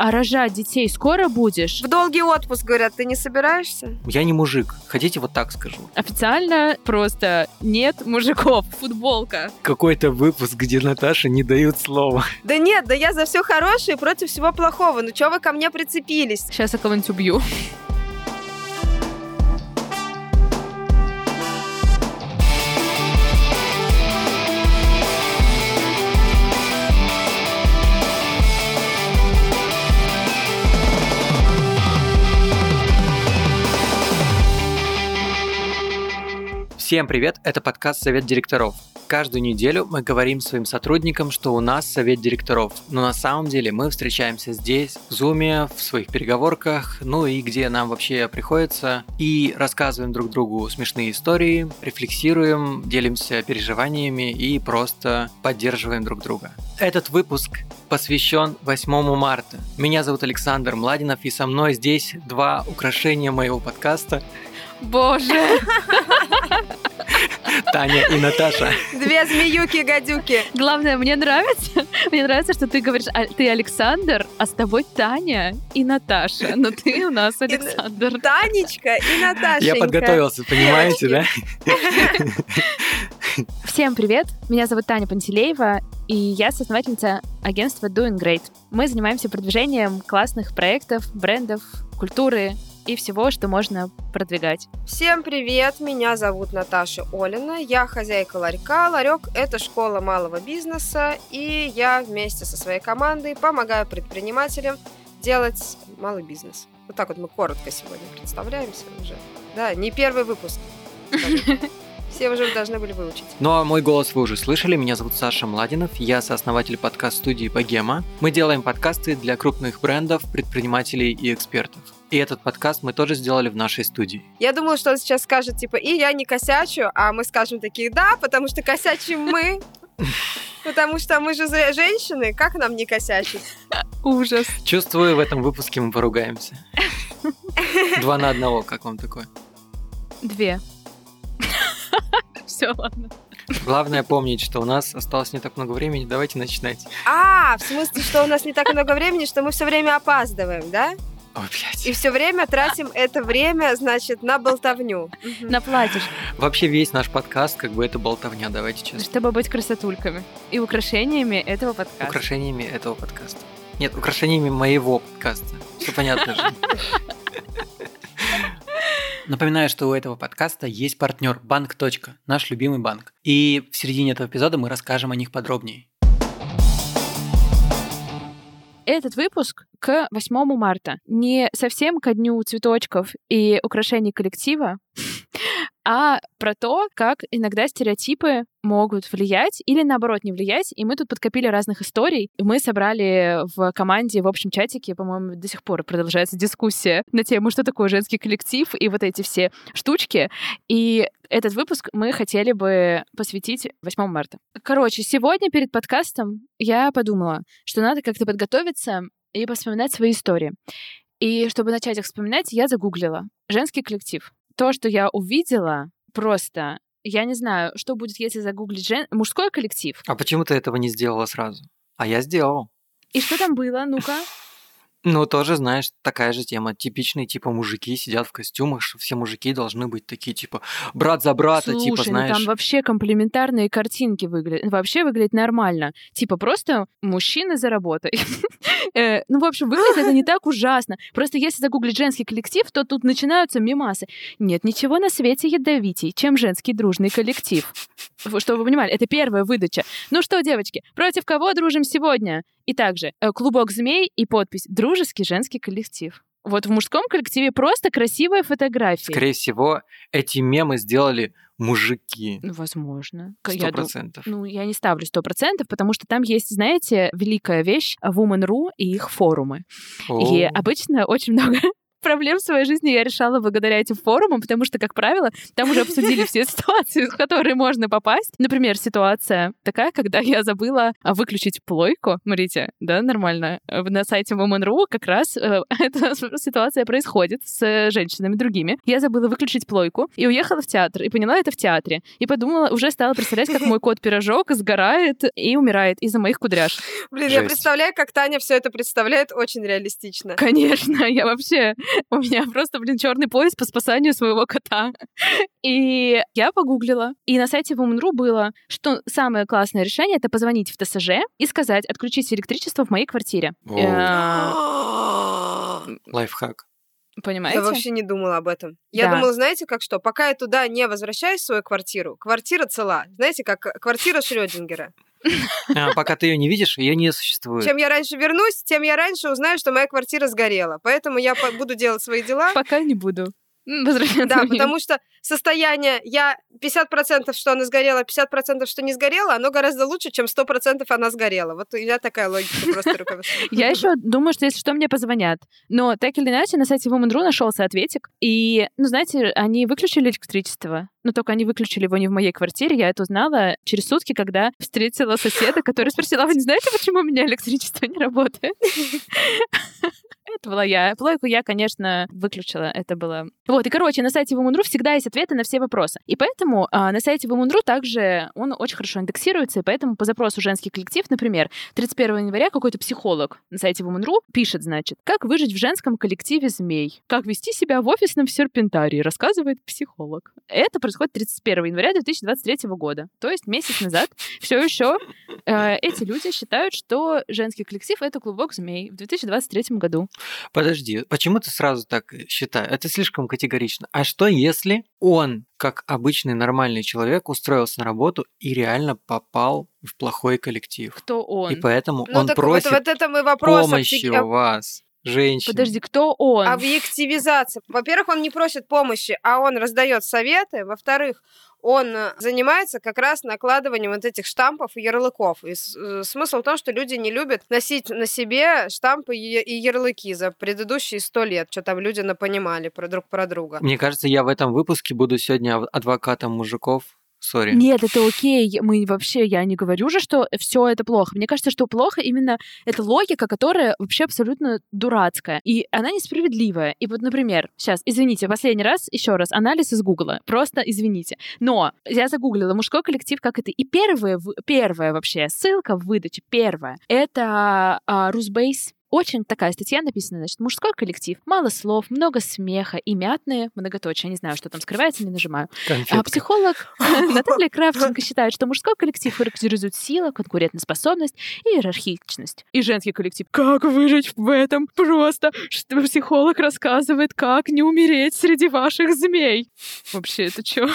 а рожать детей скоро будешь? В долгий отпуск, говорят, ты не собираешься? Я не мужик. Хотите, вот так скажу. Официально просто нет мужиков. Футболка. Какой-то выпуск, где Наташа не дают слова. Да нет, да я за все хорошее и против всего плохого. Ну что вы ко мне прицепились? Сейчас я кого-нибудь убью. Всем привет, это подкаст «Совет директоров». Каждую неделю мы говорим своим сотрудникам, что у нас совет директоров, но на самом деле мы встречаемся здесь, в зуме, в своих переговорках, ну и где нам вообще приходится, и рассказываем друг другу смешные истории, рефлексируем, делимся переживаниями и просто поддерживаем друг друга. Этот выпуск посвящен 8 марта. Меня зовут Александр Младинов, и со мной здесь два украшения моего подкаста. Боже! Таня и Наташа. Две змеюки-гадюки. Главное, мне нравится, мне нравится, что ты говоришь, а, ты Александр, а с тобой Таня и Наташа. Но ты у нас Александр. Танечка и Наташенька. Я подготовился, понимаете, да? Всем привет! Меня зовут Таня Пантелеева, и я соосновательница агентства Doing Great. Мы занимаемся продвижением классных проектов, брендов, культуры и всего, что можно продвигать. Всем привет, меня зовут Наташа Олина, я хозяйка ларька. Ларек – это школа малого бизнеса, и я вместе со своей командой помогаю предпринимателям делать малый бизнес. Вот так вот мы коротко сегодня представляемся уже. Да, не первый выпуск. Все уже должны были выучить. Ну а мой голос вы уже слышали. Меня зовут Саша Младинов. Я сооснователь подкаст-студии Богема. Мы делаем подкасты для крупных брендов, предпринимателей и экспертов. И этот подкаст мы тоже сделали в нашей студии. Я думала, что он сейчас скажет, типа, и я не косячу, а мы скажем такие, да, потому что косячим мы. Потому что мы же женщины, как нам не косячить? Ужас. Чувствую, в этом выпуске мы поругаемся. Два на одного, как вам такое? Две. Все, ладно. Главное помнить, что у нас осталось не так много времени. Давайте начинать. А, в смысле, что у нас не так много времени, что мы все время опаздываем, да? Ой. И все время тратим это время, значит, на болтовню. Наплатишь. Вообще весь наш подкаст, как бы это болтовня, давайте честно. Чтобы быть красотульками и украшениями этого подкаста. Украшениями этого подкаста. Нет, украшениями моего подкаста. Все понятно же. Напоминаю, что у этого подкаста есть партнер Банк. Наш любимый банк. И в середине этого эпизода мы расскажем о них подробнее. Этот выпуск к 8 марта. Не совсем ко дню цветочков и украшений коллектива, а про то, как иногда стереотипы могут влиять или наоборот не влиять. И мы тут подкопили разных историй. Мы собрали в команде, в общем чатике, по-моему, до сих пор продолжается дискуссия на тему, что такое женский коллектив и вот эти все штучки. И этот выпуск мы хотели бы посвятить 8 марта. Короче, сегодня перед подкастом я подумала, что надо как-то подготовиться и поспоминать свои истории. И чтобы начать их вспоминать, я загуглила женский коллектив. То, что я увидела, просто я не знаю, что будет, если загуглить жен... мужской коллектив. А почему ты этого не сделала сразу? А я сделал. И что там было? Ну-ка. Ну, тоже, знаешь, такая же тема. Типичные, типа, мужики сидят в костюмах, что все мужики должны быть такие, типа, брат за брата, Слушай, типа, знаешь. ну там вообще комплементарные картинки выглядят. Вообще выглядит нормально. Типа, просто мужчины за работой. Э, ну, в общем, выглядит это не так ужасно. Просто если загуглить женский коллектив, то тут начинаются мимасы. Нет ничего на свете ядовитей, чем женский дружный коллектив. Чтобы вы понимали, это первая выдача. Ну что, девочки, против кого дружим сегодня? И также э, клубок змей и подпись «Дружеский женский коллектив». Вот в мужском коллективе просто красивая фотография. Скорее всего, эти мемы сделали мужики. Ну, Возможно. Сто процентов. Ну, я не ставлю сто процентов, потому что там есть, знаете, великая вещь Woman.ru и их форумы. И О, обычно очень много проблем в своей жизни я решала благодаря этим форумам, потому что, как правило, там уже обсудили все ситуации, в которые можно попасть. Например, ситуация такая, когда я забыла а, выключить плойку. Смотрите, да, нормально. На сайте Woman.ru как раз э, эта ситуация происходит с женщинами другими. Я забыла выключить плойку и уехала в театр, и поняла это в театре. И подумала, уже стала представлять, как мой кот-пирожок сгорает и умирает из-за моих кудряш. Блин, я представляю, как Таня все это представляет очень реалистично. Конечно, я вообще... У меня просто, блин, черный пояс по спасанию своего кота. И я погуглила. И на сайте Woman.ru было, что самое классное решение — это позвонить в ТСЖ и сказать, отключить электричество в моей квартире. Э, Лайфхак. Понимаете? Я вообще не думала об этом. Я Да. думала, знаете, как что? Пока я туда не возвращаюсь в свою квартиру, квартира цела. Знаете, как квартира Шрёдингера. А, пока ты ее не видишь, ее не существует. Чем я раньше вернусь, тем я раньше узнаю, что моя квартира сгорела. Поэтому я буду делать свои дела. Пока не буду. Возвращаться Да, потому что состояние я 50% что она сгорела, 50% что не сгорела, оно гораздо лучше, чем 100% она сгорела. Вот у меня такая логика просто руководствует. Я еще думаю, что если что, мне позвонят. Но так или иначе, на сайте Woman.ru нашелся ответик. И, ну, знаете, они выключили электричество. Но только они выключили его не в моей квартире. Я это узнала через сутки, когда встретила соседа, который спросила, «А вы не знаете, почему у меня электричество не работает? Это была я. Плойку я, конечно, выключила. Это было... Вот, и, короче, на сайте Woman.ru всегда есть ответы на все вопросы. И поэтому а, на сайте Woman.ru также он очень хорошо индексируется, и поэтому по запросу «женский коллектив», например, 31 января какой-то психолог на сайте Woman.ru пишет, значит, «Как выжить в женском коллективе змей? Как вести себя в офисном серпентарии?» рассказывает психолог. Это происходит 31 января 2023 года, то есть месяц назад. Все еще э, эти люди считают, что женский коллектив — это клубок змей в 2023 году. Подожди, почему ты сразу так считаешь? Это слишком категорично. А что если он, как обычный нормальный человек, устроился на работу и реально попал в плохой коллектив? Кто он? И поэтому Ну он так просит вот, вот это мы вопрос помощи объек- у вас, женщин. Подожди, кто он? объективизация. Во-первых, он не просит помощи, а он раздает советы. Во-вторых, он э, занимается как раз накладыванием вот этих штампов и ярлыков. И э, смысл в том, что люди не любят носить на себе штампы и ярлыки за предыдущие сто лет, что там люди напонимали про друг про друга. Мне кажется, я в этом выпуске буду сегодня адвокатом мужиков. Sorry. Нет, это окей. Мы вообще, я не говорю же, что все это плохо. Мне кажется, что плохо именно эта логика, которая вообще абсолютно дурацкая. И она несправедливая. И вот, например, сейчас, извините, последний раз, еще раз, анализ из Гугла. Просто извините. Но я загуглила мужской коллектив, как это. И первая, в- первая вообще ссылка в выдаче, первая, это а, Rusbase. Очень такая статья написана, значит, мужской коллектив, мало слов, много смеха и мятные многоточия. Не знаю, что там скрывается, не нажимаю. А психолог Наталья Кравченко считает, что мужской коллектив характеризует сила, конкурентоспособность и иерархичность. И женский коллектив. Как выжить в этом? Просто что психолог рассказывает, как не умереть среди ваших змей. Вообще, это что?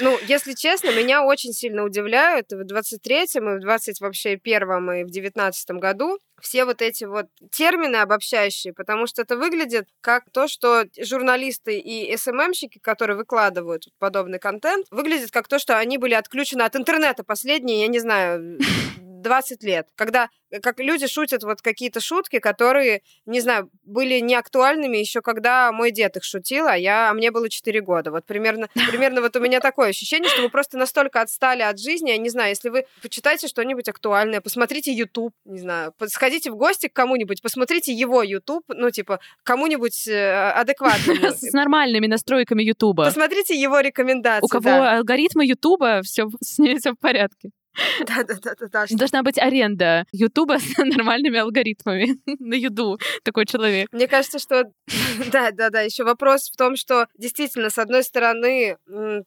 Ну, если честно, меня очень сильно удивляют в 23-м, и в 20 вообще первом, и в 19 году все вот эти вот термины обобщающие, потому что это выглядит как то, что журналисты и СММщики, которые выкладывают подобный контент, выглядит как то, что они были отключены от интернета последние, я не знаю, 20 лет. Когда как люди шутят вот какие-то шутки, которые, не знаю, были не актуальными еще когда мой дед их шутил, а я, а мне было 4 года. Вот примерно, примерно вот у меня такое ощущение, что вы просто настолько отстали от жизни, я не знаю, если вы почитайте что-нибудь актуальное, посмотрите YouTube, не знаю, сходите в гости к кому-нибудь, посмотрите его YouTube, ну, типа, кому-нибудь э, адекватному. С нормальными настройками Ютуба. Посмотрите его рекомендации. У кого да. алгоритмы Ютуба, все с ней все в порядке. Да-да-да-да, что- Должна быть аренда Ютуба с нормальными алгоритмами на юду. Такой человек. Мне кажется, что да, да, да. Еще вопрос в том, что действительно, с одной стороны,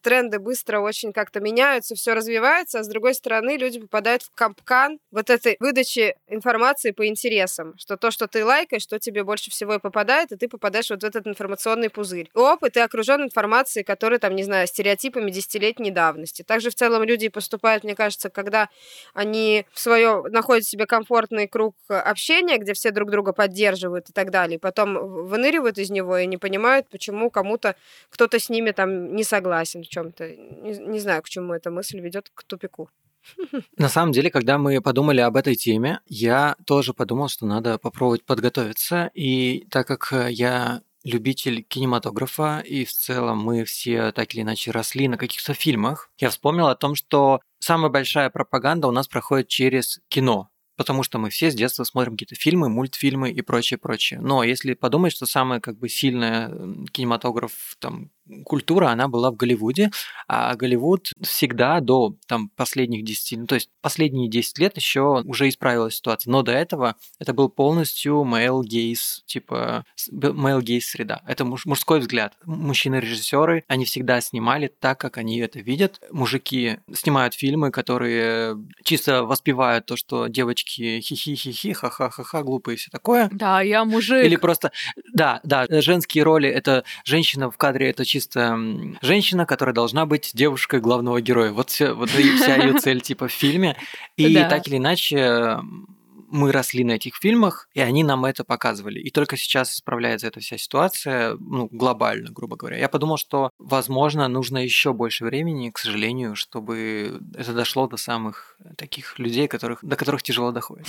тренды быстро очень как-то меняются, все развивается, а с другой стороны, люди попадают в капкан вот этой выдачи информации по интересам, что то, что ты лайкаешь, что тебе больше всего и попадает, и ты попадаешь вот в этот информационный пузырь. Оп, и ты окружен информацией, которая там, не знаю, стереотипами десятилетней давности. Также в целом люди поступают, мне кажется, когда они в свое находят себе комфортный круг общения, где все друг друга поддерживают и так далее, и потом выныривают из него и не понимают, почему кому-то кто-то с ними там не согласен в чем-то. Не, не знаю, к чему эта мысль ведет к тупику. На самом деле, когда мы подумали об этой теме, я тоже подумал, что надо попробовать подготовиться. И так как э, я любитель кинематографа, и в целом мы все так или иначе росли на каких-то фильмах, я вспомнил о том, что самая большая пропаганда у нас проходит через кино потому что мы все с детства смотрим какие-то фильмы, мультфильмы и прочее, прочее. Но если подумать, что самая как бы сильная кинематограф там культура, она была в Голливуде, а Голливуд всегда до там, последних 10, ну, то есть последние 10 лет еще уже исправилась ситуация, но до этого это был полностью male gaze, типа male gaze среда. Это муж, мужской взгляд. Мужчины-режиссеры, они всегда снимали так, как они это видят. Мужики снимают фильмы, которые чисто воспевают то, что девочки хихи-хихи, ха-ха-ха-ха, глупые и все такое. Да, я мужик. Или просто, да, да, женские роли, это женщина в кадре, это чисто женщина, которая должна быть девушкой главного героя. Вот, все, вот вся ее цель типа в фильме. И да. так или иначе мы росли на этих фильмах, и они нам это показывали. И только сейчас исправляется эта вся ситуация, ну, глобально, грубо говоря. Я подумал, что, возможно, нужно еще больше времени, к сожалению, чтобы это дошло до самых таких людей, которых, до которых тяжело доходит.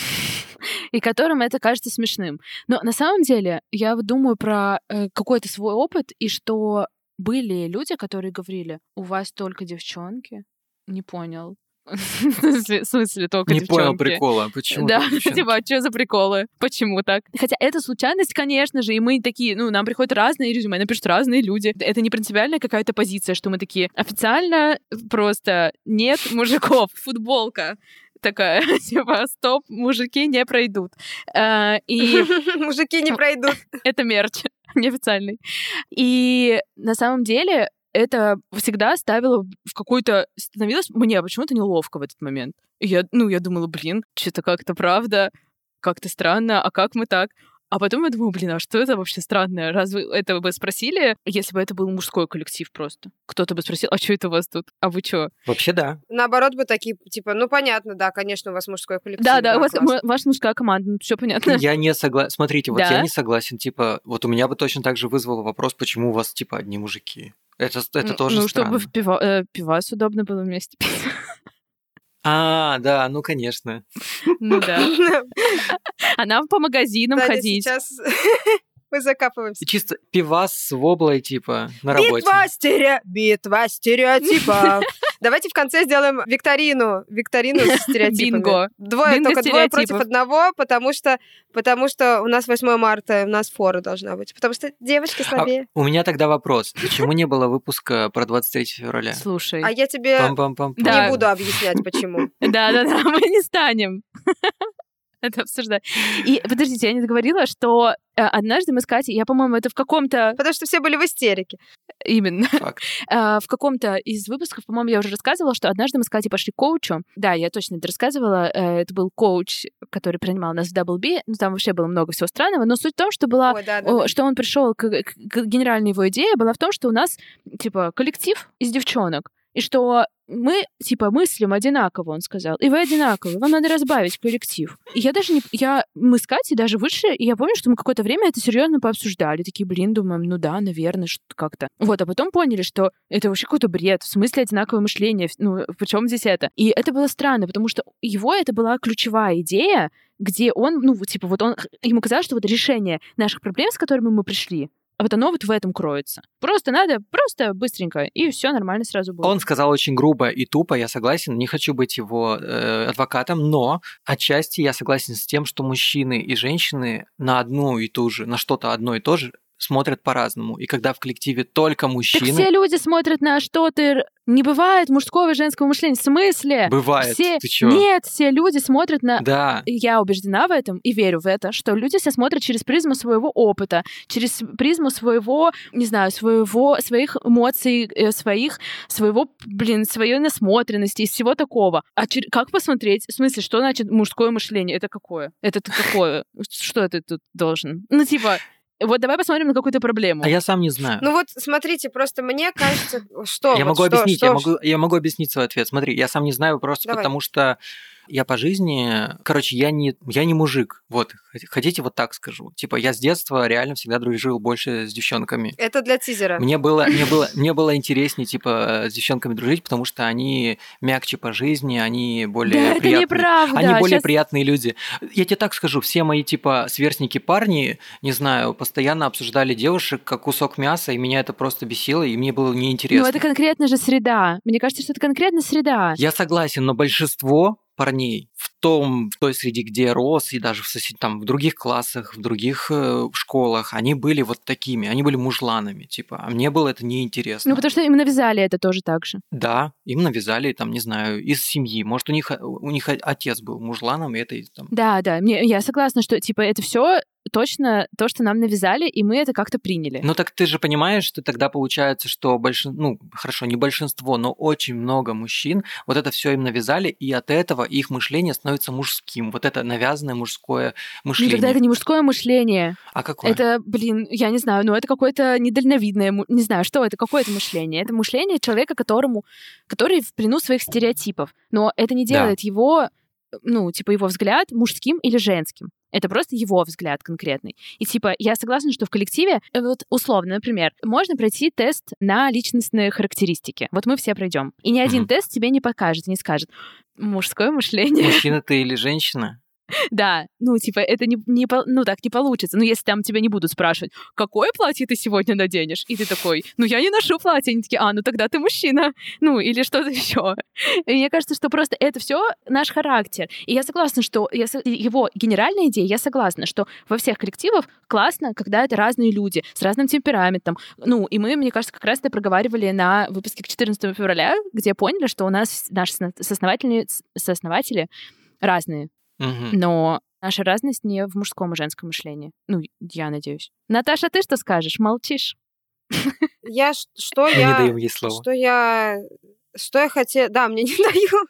И которым это кажется смешным. Но на самом деле я думаю про э, какой-то свой опыт, и что были люди, которые говорили, у вас только девчонки. Не понял. В смысле, только Не девчонки. понял прикола. Почему? Да, типа, а что за приколы? Почему так? Хотя это случайность, конечно же, и мы такие, ну, нам приходят разные резюме, напишут разные люди. Это не принципиальная какая-то позиция, что мы такие, официально просто нет мужиков, футболка такая, типа, стоп, мужики не пройдут. А, и... Мужики не пройдут. Это мерч неофициальный. И на самом деле это всегда ставило в какой-то... Становилось мне почему-то неловко в этот момент. И я, ну, я думала, блин, что-то как-то правда, как-то странно, а как мы так? А потом я думаю, блин, а что это вообще странное? Разве это бы спросили, если бы это был мужской коллектив просто? Кто-то бы спросил, а что это у вас тут? А вы что? Вообще да. Наоборот бы такие, типа, ну понятно, да, конечно, у вас мужской коллектив. Да, да, у вас ваша мужская команда, ну, все понятно. Я не согласен. Смотрите, вот да? я не согласен. Типа, вот у меня бы точно так же вызвало вопрос, почему у вас, типа, одни мужики. Это, это тоже Ну, странно. чтобы в пиво, э, пивас удобно было вместе пить. А, да, ну конечно. Ну да. А нам по магазинам ходить. сейчас мы закапываемся. Чисто пивас с воблой, типа, на работе. Битва, стере... Битва стереотипов. Давайте в конце сделаем викторину. Викторину с стереотипами. Бинго. Двое, Бинго только двое против одного, потому что, потому что у нас 8 марта, у нас фора должна быть. Потому что девочки слабее. А у меня тогда вопрос. Почему не было выпуска про 23 февраля? Слушай. А я тебе Пам -пам -пам не буду объяснять, почему. Да-да-да, мы не станем это обсуждать. И подождите, я не договорила, что э, однажды мы с Катей, я, по-моему, это в каком-то... Потому что все были в истерике. Именно. Э, в каком-то из выпусков, по-моему, я уже рассказывала, что однажды мы с Катей пошли к коучу. Да, я точно это рассказывала. Э, это был коуч, который принимал нас в Double B. Ну, там вообще было много всего странного. Но суть в том, что была... Ой, да, да, что он пришел к, к генеральной его идее была в том, что у нас, типа, коллектив из девчонок и что мы, типа, мыслим одинаково, он сказал. И вы одинаковые, вам надо разбавить коллектив. И я даже не... Я, мы с Катей даже вышли, и я помню, что мы какое-то время это серьезно пообсуждали. Такие, блин, думаем, ну да, наверное, что-то как-то. Вот, а потом поняли, что это вообще какой-то бред, в смысле одинаковое мышление. Ну, причем здесь это? И это было странно, потому что его это была ключевая идея, где он, ну, типа, вот он, ему казалось, что вот решение наших проблем, с которыми мы пришли, вот оно вот в этом кроется. Просто надо, просто быстренько, и все нормально сразу будет. Он сказал очень грубо и тупо, я согласен, не хочу быть его э, адвокатом, но отчасти я согласен с тем, что мужчины и женщины на одну и ту же, на что-то одно и то же смотрят по-разному. И когда в коллективе только мужчины... Так все люди смотрят на что-то... Не бывает мужского и женского мышления. В смысле? Бывает. Все... Ты чё? Нет, все люди смотрят на... Да. Я убеждена в этом и верю в это, что люди все смотрят через призму своего опыта, через призму своего, не знаю, своего, своих эмоций, э, своих, своего, блин, своей насмотренности и всего такого. А чер... как посмотреть? В смысле, что значит мужское мышление? Это какое? Это какое? Что это тут должен? Ну, типа, вот давай посмотрим на какую-то проблему. А я сам не знаю. Ну вот, смотрите, просто мне кажется, что... Я вот могу что, объяснить, что, я, могу, я могу объяснить свой ответ. Смотри, я сам не знаю просто давай. потому, что Я по жизни, короче, я не, я не мужик, вот, хотите вот так скажу. Типа, я с детства реально всегда дружил больше с девчонками. Это для тизера. Мне было, мне было, мне было интереснее, типа, с девчонками дружить, потому что они мягче по жизни, они более Да, это приятные. неправда. Они более Щас- приятные люди. Я тебе так скажу, все мои, типа, сверстники парни, не знаю, постоянно обсуждали девушек как кусок мяса, и меня это просто бесило, и мне было неинтересно. Ну, это конкретно же среда. Мне кажется, что это конкретно среда. Я согласен, но большинство парней в том, в той среде, где я рос, и даже в, сосед... там, в других классах, в других э, школах, они были вот такими, они были мужланами, типа, а мне было это неинтересно. Ну, потому что им навязали это тоже так же. Да, им навязали, там, не знаю, из семьи. Может, у них, у них отец был мужланом, и это и там... Да, да, мне, я согласна, что, типа, это все точно то, что нам навязали, и мы это как-то приняли. Ну так ты же понимаешь, что тогда получается, что большинство, ну хорошо, не большинство, но очень много мужчин, вот это все им навязали, и от этого их мышление становится мужским. Вот это навязанное мужское Ну, мышление. тогда это не мужское мышление. А какое? Это, блин, я не знаю, но это какое-то недальновидное, не знаю, что это, какое это мышление. Это мышление человека, которому, который в плену своих стереотипов. Но это не Да. делает его, ну, типа, его взгляд мужским или женским. Это просто его взгляд конкретный. И типа, я согласна, что в коллективе, э, вот условно, например, можно пройти тест на личностные характеристики. Вот мы все пройдем. И ни один Мгм. тест тебе не покажет, не скажет мужское мышление. Мужчина ты или женщина? Да, ну, типа, это не, не, ну, так не получится. Ну, если там тебя не будут спрашивать, какое платье ты сегодня наденешь? И ты такой, ну, я не ношу платье. Они такие, а, ну, тогда ты мужчина. Ну, или что-то еще. И мне кажется, что просто это все наш характер. И я согласна, что я его генеральная идея, я согласна, что во всех коллективах классно, когда это разные люди с разным темпераментом. Ну, и мы, мне кажется, как раз это проговаривали на выпуске к 14 февраля, где поняли, что у нас наши сооснователи, сооснователи разные. Но наша разность не в мужском и женском мышлении. Ну, я надеюсь. Наташа, ты что скажешь? Молчишь. Я что Мы не я даем ей слова. что я что я хотела, да, мне не дают.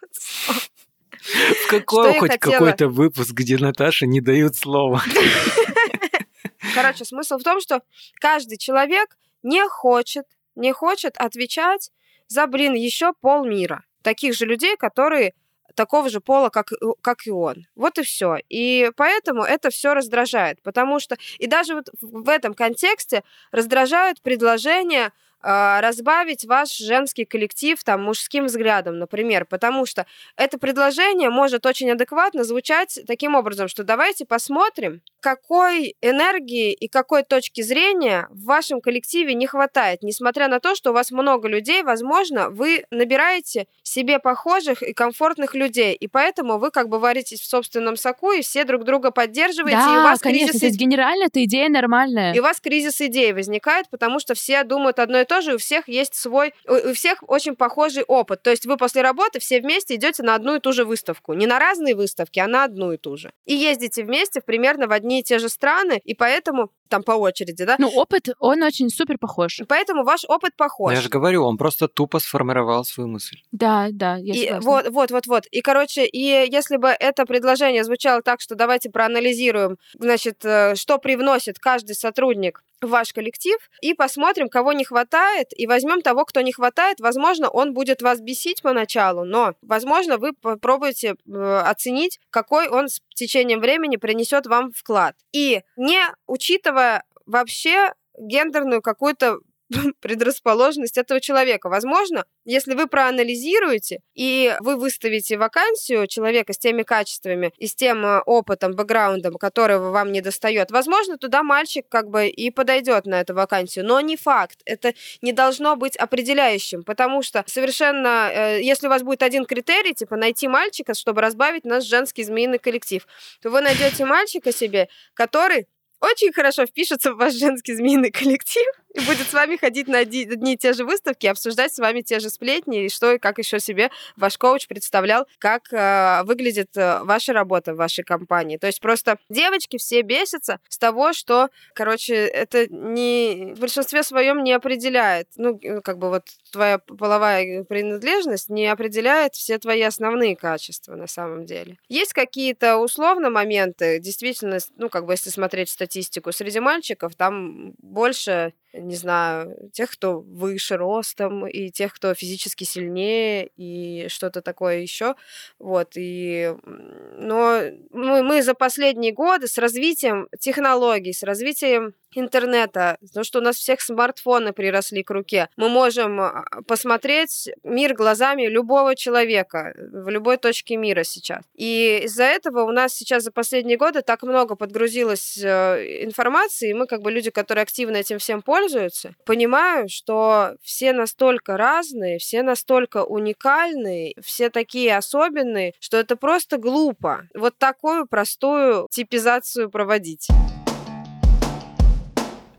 В какой я хоть какой-то выпуск, где Наташе не дают слова? Короче, смысл в том, что каждый человек не хочет, не хочет отвечать за, блин, еще полмира. Таких же людей, которые такого же пола, как, как и он. Вот и все. И поэтому это все раздражает. Потому что... И даже вот в этом контексте раздражают предложения разбавить ваш женский коллектив там мужским взглядом, например, потому что это предложение может очень адекватно звучать таким образом, что давайте посмотрим, какой энергии и какой точки зрения в вашем коллективе не хватает, несмотря на то, что у вас много людей, возможно, вы набираете себе похожих и комфортных людей, и поэтому вы как бы варитесь в собственном соку, и все друг друга поддерживаете, и у Да, вас конечно, кризис то есть генерально эта идея нормальная. и у вас кризис идей возникает, потому что все думают одно и то же, и у всех есть свой, у всех очень похожий опыт. То есть вы после работы все вместе идете на одну и ту же выставку. Не на разные выставки, а на одну и ту же. И ездите вместе примерно в одни и те же страны, и поэтому там по очереди, да? Ну, опыт, он очень супер похож. Поэтому ваш опыт похож. Я же говорю, он просто тупо сформировал свою мысль. Да, да, я И согласна. вот, вот, вот, вот. И, короче, и если бы это предложение звучало так, что давайте проанализируем, значит, э, что привносит каждый сотрудник в ваш коллектив, и посмотрим, кого не хватает, и возьмем того, кто не хватает. Возможно, он будет вас бесить поначалу, но, возможно, вы попробуете э, оценить, какой он с течением времени принесет вам вклад. И не учитывая вообще гендерную какую-то предрасположенность этого человека. Возможно, если вы проанализируете и вы выставите вакансию человека с теми качествами и с тем э, опытом, бэкграундом, которого вам не достает, возможно, туда мальчик как бы и подойдет на эту вакансию, но не факт. Это не должно быть определяющим, потому что совершенно, э, если у вас будет один критерий, типа найти мальчика, чтобы разбавить наш женский змеиный коллектив, то вы найдете мальчика себе, который очень хорошо впишется в ваш женский змеиный коллектив и будет с вами ходить на одни и те же выставки, обсуждать с вами те же сплетни и что и как еще себе ваш коуч представлял, как э, выглядит э, ваша работа в вашей компании. То есть просто девочки все бесятся с того, что, короче, это не в большинстве своем не определяет, ну, э, как бы вот твоя половая принадлежность не определяет все твои основные качества на самом деле. Есть какие-то условно моменты, действительно, ну, как бы если смотреть статистику, среди мальчиков там больше не знаю, тех, кто выше ростом, и тех, кто физически сильнее, и что-то такое еще. Вот, и... Но мы, мы за последние годы с развитием технологий, с развитием интернета, то, что у нас всех смартфоны приросли к руке, мы можем а, посмотреть мир глазами любого человека в любой точке мира сейчас. И из-за этого у нас сейчас за последние годы так много подгрузилось э, информации, и мы, как бы люди, которые активно этим всем пользуются, понимаем, что все настолько разные, все настолько уникальные, все такие особенные, что это просто глупо вот такую простую типизацию проводить.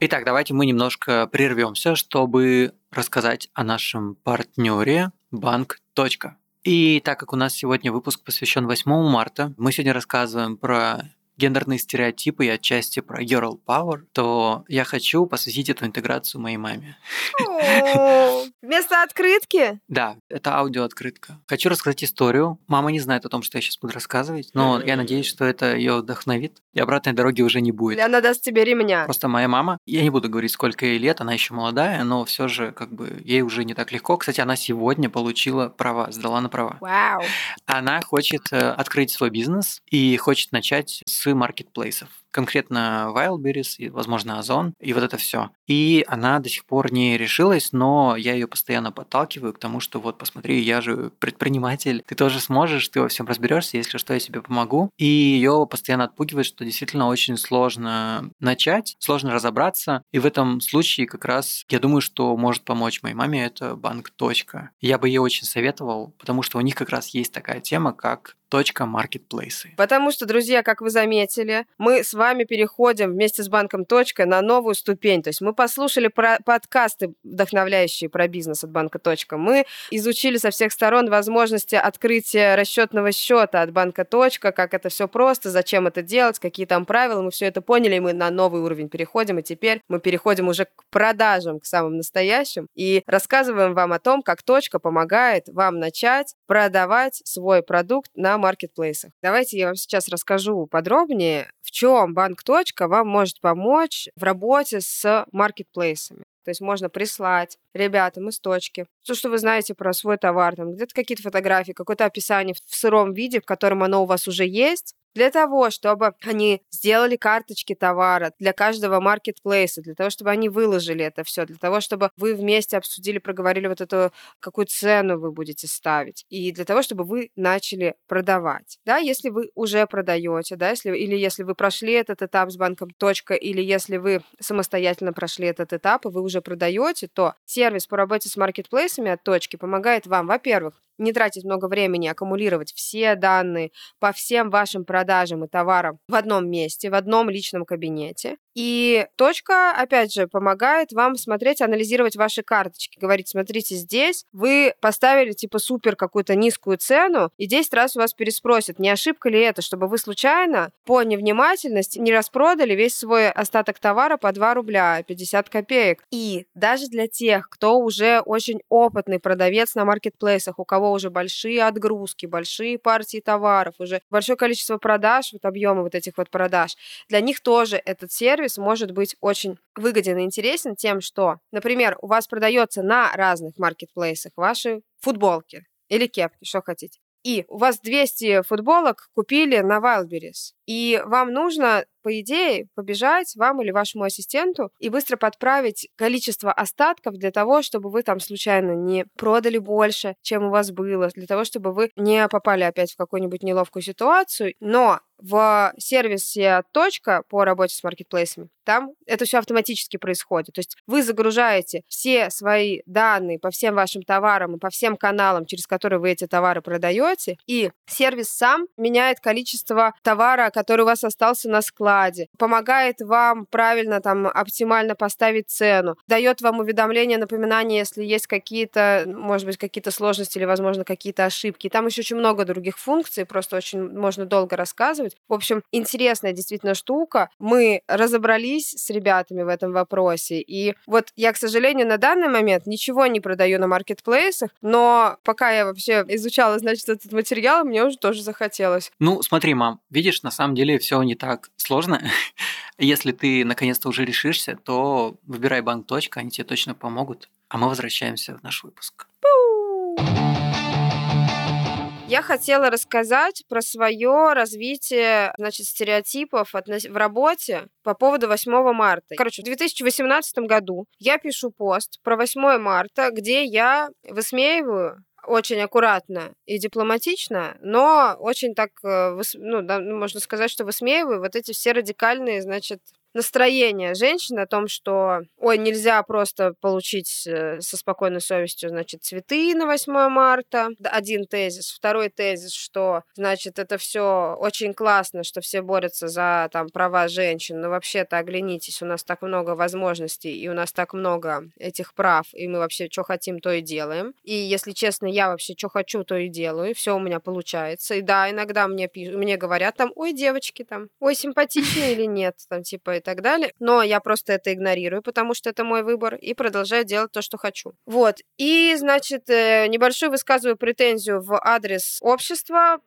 Итак, давайте мы немножко прервемся, чтобы рассказать о нашем партнере банк. И так как у нас сегодня выпуск посвящен 8 марта, мы сегодня рассказываем про гендерные стереотипы и отчасти про girl power, то я хочу посвятить эту интеграцию моей маме. Вместо открытки? Да, это аудиооткрытка. Хочу рассказать историю. Мама не знает о том, что я сейчас буду рассказывать, но я надеюсь, что это ее вдохновит, и обратной дороги уже не будет. Она даст тебе ремня. Просто моя мама, я не буду говорить, сколько ей лет, она еще молодая, но все же как бы ей уже не так легко. Кстати, она сегодня получила права, сдала на права. Вау. Она хочет э, открыть свой бизнес и хочет начать с маркетплейсов конкретно Wildberries и, возможно, Озон, и вот это все. И она до сих пор не решилась, но я ее постоянно подталкиваю к тому, что вот посмотри, я же предприниматель, ты тоже сможешь, ты во всем разберешься, если что, я тебе помогу. И ее постоянно отпугивает, что действительно очень сложно начать, сложно разобраться. И в этом случае как раз я думаю, что может помочь моей маме это банк. Точка. Я бы ей очень советовал, потому что у них как раз есть такая тема, как маркетплейсы. Потому что, друзья, как вы заметили, мы с вами переходим вместе с банком Точка на новую ступень. То есть мы послушали про подкасты, вдохновляющие про бизнес от банка Точка. Мы изучили со всех сторон возможности открытия расчетного счета от банка Точка, как это все просто, зачем это делать, какие там правила. Мы все это поняли, и мы на новый уровень переходим. И теперь мы переходим уже к продажам, к самым настоящим. И рассказываем вам о том, как Точка помогает вам начать продавать свой продукт на маркетплейсах. Давайте я вам сейчас расскажу подробнее, в чем банк Точка вам может помочь в работе с маркетплейсами. То есть можно прислать ребятам из точки. То, что вы знаете про свой товар, там где-то какие-то фотографии, какое-то описание в сыром виде, в котором оно у вас уже есть, для того, чтобы они сделали карточки товара для каждого маркетплейса, для того, чтобы они выложили это все, для того, чтобы вы вместе обсудили, проговорили вот эту, какую цену вы будете ставить, и для того, чтобы вы начали продавать. Да, если вы уже продаете, да, если, или если вы прошли этот этап с банком точка, или если вы самостоятельно прошли этот этап, и вы уже продаете, то сервис по работе с маркетплейсами от точки помогает вам, во-первых, не тратить много времени, аккумулировать все данные по всем вашим продажам и товарам в одном месте, в одном личном кабинете. И точка, опять же, помогает вам смотреть, анализировать ваши карточки. Говорить, смотрите, здесь вы поставили типа супер какую-то низкую цену, и 10 раз у вас переспросят, не ошибка ли это, чтобы вы случайно по невнимательности не распродали весь свой остаток товара по 2 рубля 50 копеек. И даже для тех, кто уже очень опытный продавец на маркетплейсах, у кого уже большие отгрузки, большие партии товаров, уже большое количество продаж, вот объемы вот этих вот продаж, для них тоже этот сервис может быть очень выгоден и интересен тем, что, например, у вас продается на разных маркетплейсах ваши футболки или кепки, что хотите. И у вас 200 футболок купили на Wildberries. И вам нужно, по идее, побежать вам или вашему ассистенту и быстро подправить количество остатков для того, чтобы вы там случайно не продали больше, чем у вас было, для того, чтобы вы не попали опять в какую-нибудь неловкую ситуацию. Но в сервисе «Точка» по работе с маркетплейсами, там это все автоматически происходит. То есть вы загружаете все свои данные по всем вашим товарам и по всем каналам, через которые вы эти товары продаете, и сервис сам меняет количество товара, который у вас остался на складе, помогает вам правильно там оптимально поставить цену, дает вам уведомления, напоминания, если есть какие-то, может быть, какие-то сложности или, возможно, какие-то ошибки. там еще очень много других функций, просто очень можно долго рассказывать. Что-нибудь. В общем, интересная действительно штука. Мы разобрались с ребятами в этом вопросе. И вот я, к сожалению, на данный момент ничего не продаю на маркетплейсах, но пока я вообще изучала, значит, этот материал, мне уже тоже захотелось. Ну, смотри, мам, видишь, на самом деле все не так сложно. Если ты наконец-то уже решишься, то выбирай банк. Они тебе точно помогут. А мы возвращаемся в наш выпуск. Я хотела рассказать про свое развитие, значит, стереотипов в работе по поводу 8 марта. Короче, в 2018 году я пишу пост про 8 марта, где я высмеиваю очень аккуратно и дипломатично, но очень так, э, ну, да, можно сказать, что высмеиваю вот эти все радикальные, значит, настроение женщин о том, что, ой, нельзя просто получить э, со спокойной совестью, значит, цветы на 8 марта. Один тезис. Второй тезис, что, значит, это все очень классно, что все борются за там права женщин, но вообще-то оглянитесь, у нас так много возможностей, и у нас так много этих прав, и мы вообще что хотим, то и делаем. И, если честно, я вообще что хочу, то и делаю, все у меня получается. И да, иногда мне, пишут, мне говорят там, ой, девочки, там, ой, симпатичные или нет, там, типа, так далее. Но я просто это игнорирую, потому что это мой выбор, и продолжаю делать то, что хочу. Вот. И, значит, э, небольшую высказываю претензию в адрес общества,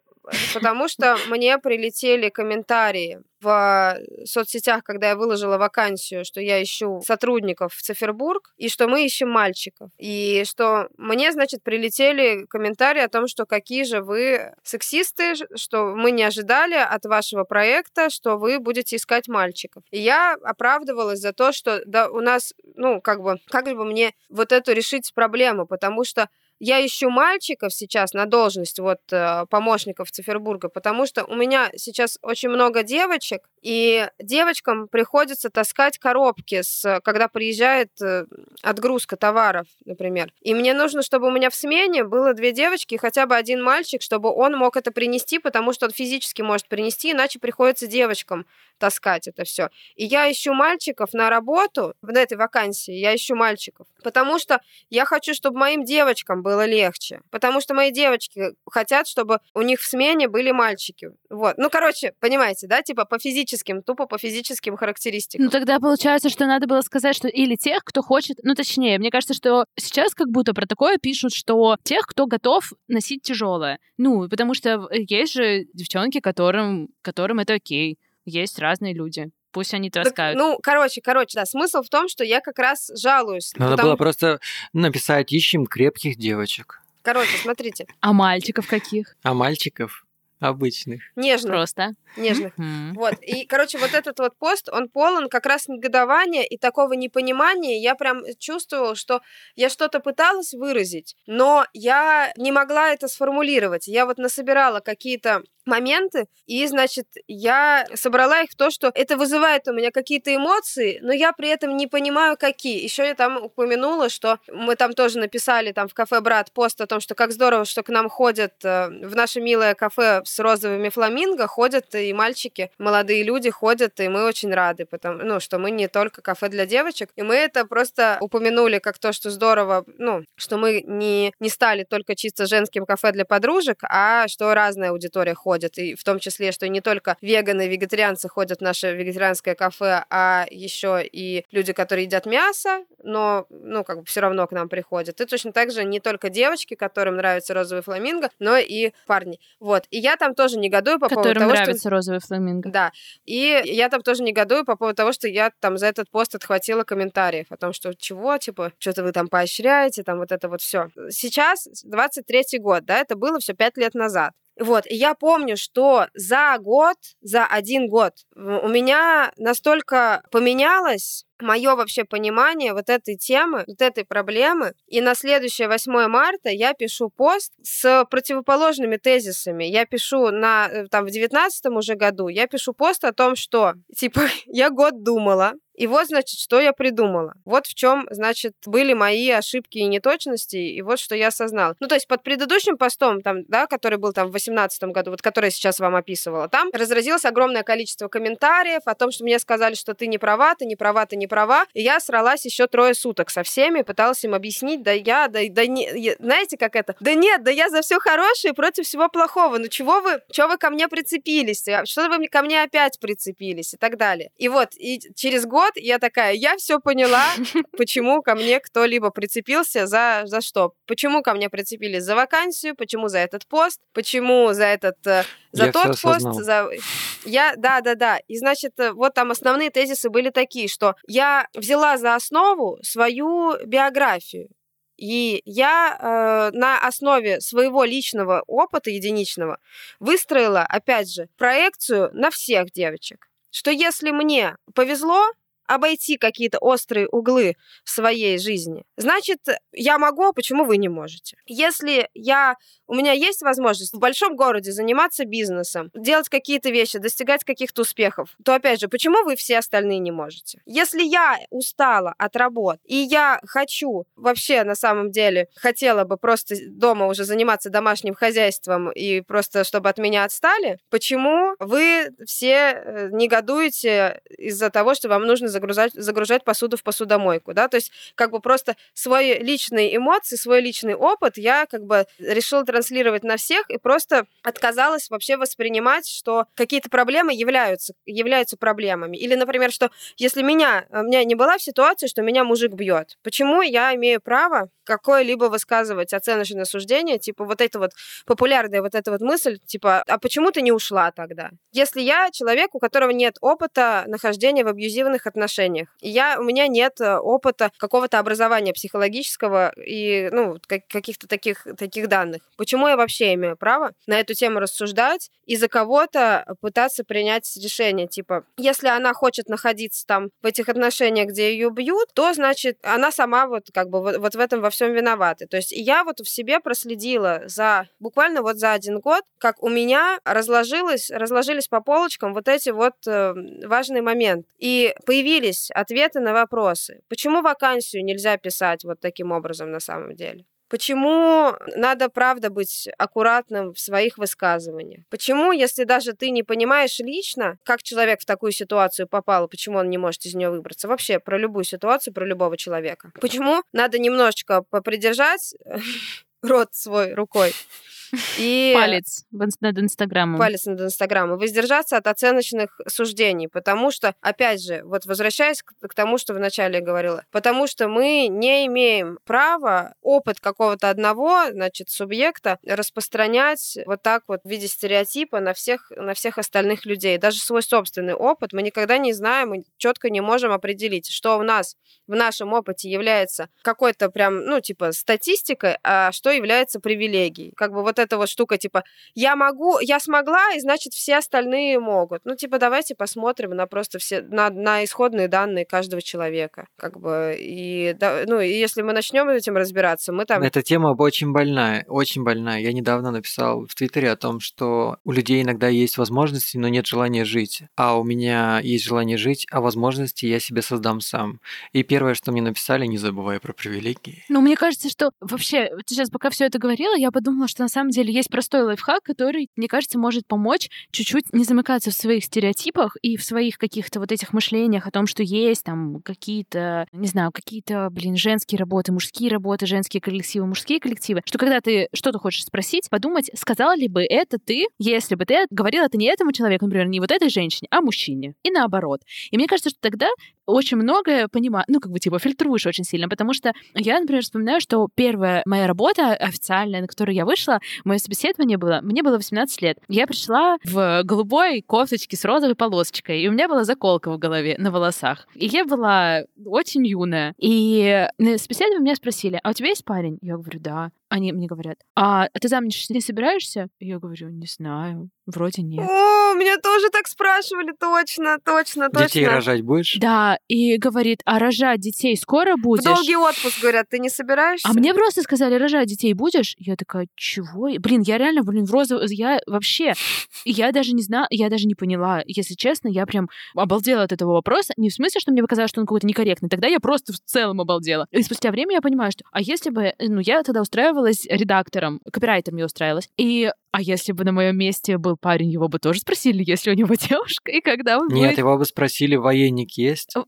потому что мне прилетели комментарии в соцсетях, когда я выложила вакансию, что я ищу сотрудников в Цифербург, и что мы ищем мальчиков. И что мне, значит, прилетели комментарии о том, что какие же вы сексисты, что мы не ожидали от вашего проекта, что вы будете искать мальчиков. И я оправдывалась за то, что да, у нас, ну, как бы, как бы мне вот эту решить проблему, потому что я ищу мальчиков сейчас на должность вот э, помощников Цифербурга, потому что у меня сейчас очень много девочек, и девочкам приходится таскать коробки, с, когда приезжает э, отгрузка товаров, например. И мне нужно, чтобы у меня в смене было две девочки и хотя бы один мальчик, чтобы он мог это принести, потому что он физически может принести, иначе приходится девочкам таскать это все. И я ищу мальчиков на работу, в этой вакансии я ищу мальчиков, потому что я хочу, чтобы моим девочкам было легче, потому что мои девочки хотят, чтобы у них в смене были мальчики. Вот. Ну, короче, понимаете, да, типа по физическим, тупо по физическим характеристикам. Ну, тогда получается, что надо было сказать, что или тех, кто хочет, ну, точнее, мне кажется, что сейчас как будто про такое пишут, что тех, кто готов носить тяжелое. Ну, потому что есть же девчонки, которым, которым это окей есть разные люди. Пусть они таскают. Так, ну, короче, короче, да, смысл в том, что я как раз жалуюсь. Надо потому... было просто написать «Ищем крепких девочек». Короче, смотрите. А мальчиков каких? А мальчиков? Обычных. Нежных. Просто. Нежных. Вот. И, короче, вот этот вот пост, он полон как раз негодования и такого непонимания. Я прям чувствовала, что я что-то пыталась выразить, но я не могла это сформулировать. Я вот насобирала какие-то моменты, и, значит, я собрала их в то, что это вызывает у меня какие-то эмоции, но я при этом не понимаю, какие. Еще я там упомянула, что мы там тоже написали там в кафе «Брат» пост о том, что как здорово, что к нам ходят э, в наше милое кафе с розовыми фламинго, ходят и мальчики, молодые люди ходят, и мы очень рады, потому, ну, что мы не только кафе для девочек, и мы это просто упомянули как то, что здорово, ну, что мы не, не стали только чисто женским кафе для подружек, а что разная аудитория ходит ходят, и в том числе, что не только веганы вегетарианцы ходят в наше вегетарианское кафе, а еще и люди, которые едят мясо, но, ну, как бы все равно к нам приходят. И точно так же не только девочки, которым нравится розовый фламинго, но и парни. Вот. И я там тоже негодую по которым поводу того, нравится что... розовый фламинго. Да. И я там тоже негодую по поводу того, что я там за этот пост отхватила комментариев о том, что чего, типа, что-то вы там поощряете, там вот это вот все. Сейчас 23-й год, да, это было все пять лет назад. Вот, и я помню, что за год, за один год у меня настолько поменялось мое вообще понимание вот этой темы, вот этой проблемы. И на следующее 8 марта я пишу пост с противоположными тезисами. Я пишу на, э, там, в 19 уже году, я пишу пост о том, что, типа, я год думала, и вот, значит, что я придумала. Вот в чем, значит, были мои ошибки и неточности, и вот что я осознала. Ну, то есть под предыдущим постом, там, да, который был там в 2018 году, вот который я сейчас вам описывала, там разразилось огромное количество комментариев о том, что мне сказали, что ты не права, ты не права, ты не права. И я сралась еще трое суток со всеми, пыталась им объяснить, да я, да, да не, знаете, как это? Да нет, да я за все хорошее против всего плохого. Ну чего вы, чего вы ко мне прицепились? А что вы ко мне опять прицепились? И так далее. И вот, и через год я такая, я все поняла, почему ко мне кто-либо прицепился, за, за что? Почему ко мне прицепились? За вакансию, почему за этот пост, почему за этот, э, за Я тот пост, за... Я, да, да, да. И, значит, э, вот там основные тезисы были такие, что я взяла за основу свою биографию. И я э, на основе своего личного опыта единичного выстроила, опять же, проекцию на всех девочек. Что если мне повезло обойти какие-то острые углы в своей жизни, значит, я могу, а почему вы не можете? Если я, у меня есть возможность в большом городе заниматься бизнесом, делать какие-то вещи, достигать каких-то успехов, то, опять же, почему вы все остальные не можете? Если я устала от работ, и я хочу, вообще, на самом деле, хотела бы просто дома уже заниматься домашним хозяйством и просто, чтобы от меня отстали, почему вы все э, негодуете из-за того, что вам нужно загружать, загружать посуду в посудомойку, да, то есть как бы просто свои личные эмоции, свой личный опыт я как бы решила транслировать на всех и просто отказалась вообще воспринимать, что какие-то проблемы являются, являются проблемами. Или, например, что если меня, у меня не была в ситуации, что меня мужик бьет, почему я имею право какое-либо высказывать оценочное суждение, типа вот это вот популярная вот эта вот мысль, типа, а почему ты не ушла тогда? Если я человек, у которого нет опыта нахождения в абьюзивных отношениях, и я, у меня нет э, опыта какого-то образования психологического и, ну, как- каких-то таких, таких данных, почему я вообще имею право на эту тему рассуждать и за кого-то пытаться принять решение, типа, если она хочет находиться там в этих отношениях, где ее бьют, то, значит, она сама вот как бы вот, вот в этом во всем виновата. То есть я вот в себе проследила за, буквально вот за один год, как у меня разложилось, разложились по полочкам вот эти вот э, важные моменты. И появились ответы на вопросы. Почему вакансию нельзя писать вот таким образом на самом деле? Почему надо, правда, быть аккуратным в своих высказываниях? Почему, если даже ты не понимаешь лично, как человек в такую ситуацию попал, почему он не может из нее выбраться? Вообще, про любую ситуацию, про любого человека. Почему надо немножечко попридержать рот свой рукой и Палец над Инстаграмом. палец над Инстаграмом, и воздержаться от оценочных суждений, потому что, опять же, вот возвращаясь к, к тому, что вначале я говорила, потому что мы не имеем права опыт какого-то одного, значит, субъекта распространять вот так вот в виде стереотипа на всех, на всех остальных людей. Даже свой собственный опыт мы никогда не знаем, мы четко не можем определить, что у нас в нашем опыте является какой-то прям, ну, типа, статистикой, а что является привилегией. Как бы вот эта вот штука, типа, я могу, я смогла, и значит, все остальные могут. Ну, типа, давайте посмотрим на просто все, на, на исходные данные каждого человека. Как бы, и, да, ну, и если мы начнем этим разбираться, мы там... Эта тема очень больная, очень больная. Я недавно написал в Твиттере о том, что у людей иногда есть возможности, но нет желания жить. А у меня есть желание жить, а возможности я себе создам сам. И первое, что мне написали, не забывай про привилегии. Ну, мне кажется, что вообще, ты сейчас пока все это говорила, я подумала, что на самом деле есть простой лайфхак, который, мне кажется, может помочь чуть-чуть не замыкаться в своих стереотипах и в своих каких-то вот этих мышлениях о том, что есть там какие-то, не знаю, какие-то, блин, женские работы, мужские работы, женские коллективы, мужские коллективы, что когда ты что-то хочешь спросить, подумать, сказала ли бы это ты, если бы ты говорила это не этому человеку, например, не вот этой женщине, а мужчине. И наоборот. И мне кажется, что тогда очень многое понимаю, ну, как бы, типа, фильтруешь очень сильно, потому что я, например, вспоминаю, что первая моя работа официальная, на которую я вышла, мое собеседование было, мне было 18 лет. Я пришла в голубой кофточке с розовой полосочкой, и у меня была заколка в голове, на волосах. И я была очень юная. И на собеседовании меня спросили, а у тебя есть парень? Я говорю, да. Они мне говорят, а ты замуж не собираешься? Я говорю, не знаю, вроде нет. О, меня тоже так спрашивали, точно, точно, точно. Детей рожать будешь? Да, и говорит, а рожать детей скоро В будешь? долгий отпуск, говорят, ты не собираешься? А мне просто сказали, рожать детей будешь? Я такая, чего? Блин, я реально, блин, в розовом... Я вообще... Я даже не знаю, я даже не поняла. Если честно, я прям обалдела от этого вопроса. Не в смысле, что мне показалось, что он какой-то некорректный. Тогда я просто в целом обалдела. И спустя время я понимаю, что... А если бы... Ну, я тогда устраивалась редактором, копирайтером я устраивалась. И... А если бы на моем месте был парень, его бы тоже спросили, если у него девушка, и когда он Нет, будет... его бы спросили, военник есть?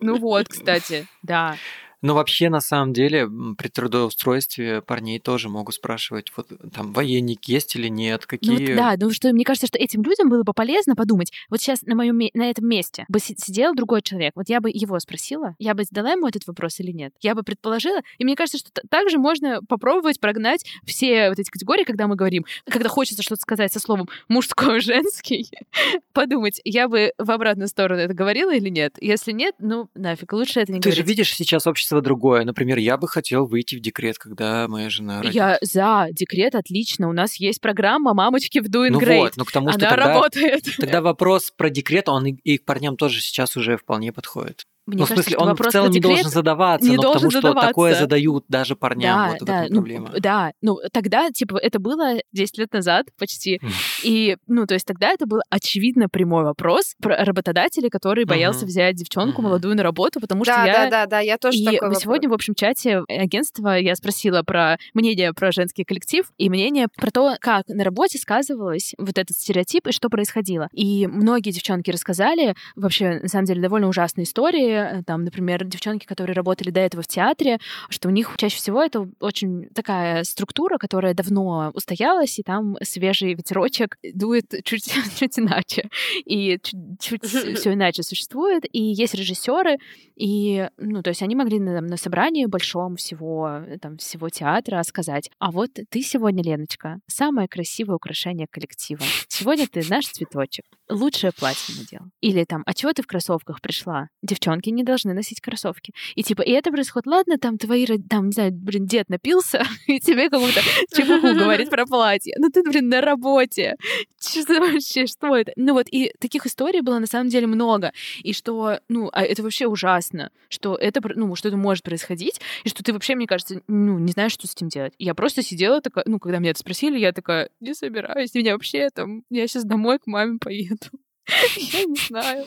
Ну вот, кстати, да. Но вообще, на самом деле, при трудоустройстве парней тоже могут спрашивать, вот там военник есть или нет, какие... Ну, вот, да, ну что, мне кажется, что этим людям было бы полезно подумать, вот сейчас на моем на этом месте бы сидел другой человек, вот я бы его спросила, я бы задала ему этот вопрос или нет, я бы предположила, и мне кажется, что также можно попробовать прогнать все вот эти категории, когда мы говорим, когда хочется что-то сказать со словом мужской, женский, подумать, я бы в обратную сторону это говорила или нет. Если нет, ну нафиг, лучше это не Ты говорить. же видишь сейчас общество другое. Например, я бы хотел выйти в декрет, когда моя жена родит. Я за декрет, отлично. У нас есть программа «Мамочки в Doing ну Great». вот, ну к тому, что Она тогда, работает. тогда вопрос про декрет, он и, и к парням тоже сейчас уже вполне подходит. Мне ну, в кажется, смысле, что он вопрос в целом не должен задаваться, не но должен потому что задаваться. такое задают даже парням. Да, вот это да, вот ну, проблема. да, ну тогда, типа, это было 10 лет назад почти, и, ну, то есть тогда это был очевидно прямой вопрос про работодателя, который боялся взять девчонку молодую на работу, потому что Да, я... да, да, да, я тоже И такой вопрос. сегодня в общем чате агентства я спросила про мнение про женский коллектив и мнение про то, как на работе сказывалось вот этот стереотип и что происходило. И многие девчонки рассказали вообще, на самом деле, довольно ужасные истории. Там, например, девчонки, которые работали до этого в театре, что у них чаще всего это очень такая структура, которая давно устоялась, и там свежий ветерочек дует чуть, чуть иначе. И чуть, чуть все иначе существует. И есть режиссеры, и, ну, то есть они могли на, на собрании большом всего, э, там, всего театра сказать, а вот ты сегодня, Леночка, самое красивое украшение коллектива. Сегодня ты наш цветочек. Лучшее платье надел. Или там, а чего ты в кроссовках пришла? Девчонки не должны носить кроссовки. И типа, и это происходит, ладно, там твои, там, не знаю, блин, дед напился, и тебе какую-то чепуху говорит про платье. Ну ты, блин, на работе. Что вообще, что это? Ну вот, и таких историй было на самом деле много. И что, ну, а это вообще ужасно, что это, ну, что это может происходить, и что ты вообще, мне кажется, ну, не знаешь, что с этим делать. Я просто сидела такая, ну, когда меня это спросили, я такая, не собираюсь, меня вообще там, я сейчас домой к маме поеду. Я не знаю.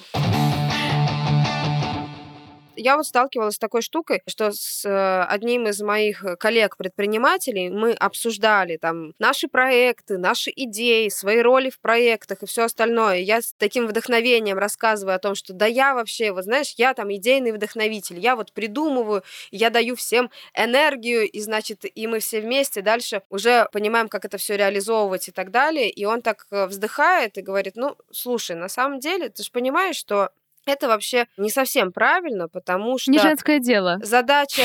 Я вот сталкивалась с такой штукой, что с э, одним из моих коллег-предпринимателей мы обсуждали там наши проекты, наши идеи, свои роли в проектах и все остальное. Я с таким вдохновением рассказываю о том, что да я вообще, вот знаешь, я там идейный вдохновитель, я вот придумываю, я даю всем энергию, и значит, и мы все вместе дальше уже понимаем, как это все реализовывать и так далее. И он так э, вздыхает и говорит, ну, слушай, на самом деле, ты же понимаешь, что это вообще не совсем правильно, потому что Не женское дело. задача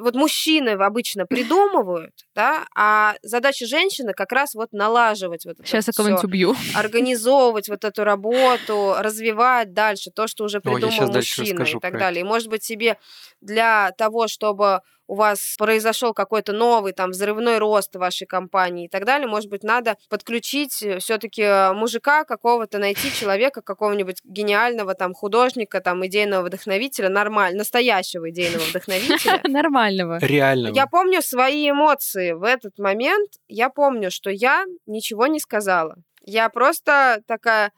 вот мужчины обычно придумывают, да, а задача женщины как раз вот налаживать вот это Сейчас я кого-нибудь убью. организовывать вот эту работу, развивать дальше то, что уже придумал мужчина и так далее. И может быть тебе для того, чтобы у вас произошел какой-то новый там взрывной рост вашей компании и так далее, может быть, надо подключить все-таки мужика какого-то, найти человека, какого-нибудь гениального там художника, там идейного вдохновителя, нормально, настоящего идейного вдохновителя, Нормального. Реально. я помню свои эмоции в этот момент. Я помню, что я ничего не сказала. Я просто такая...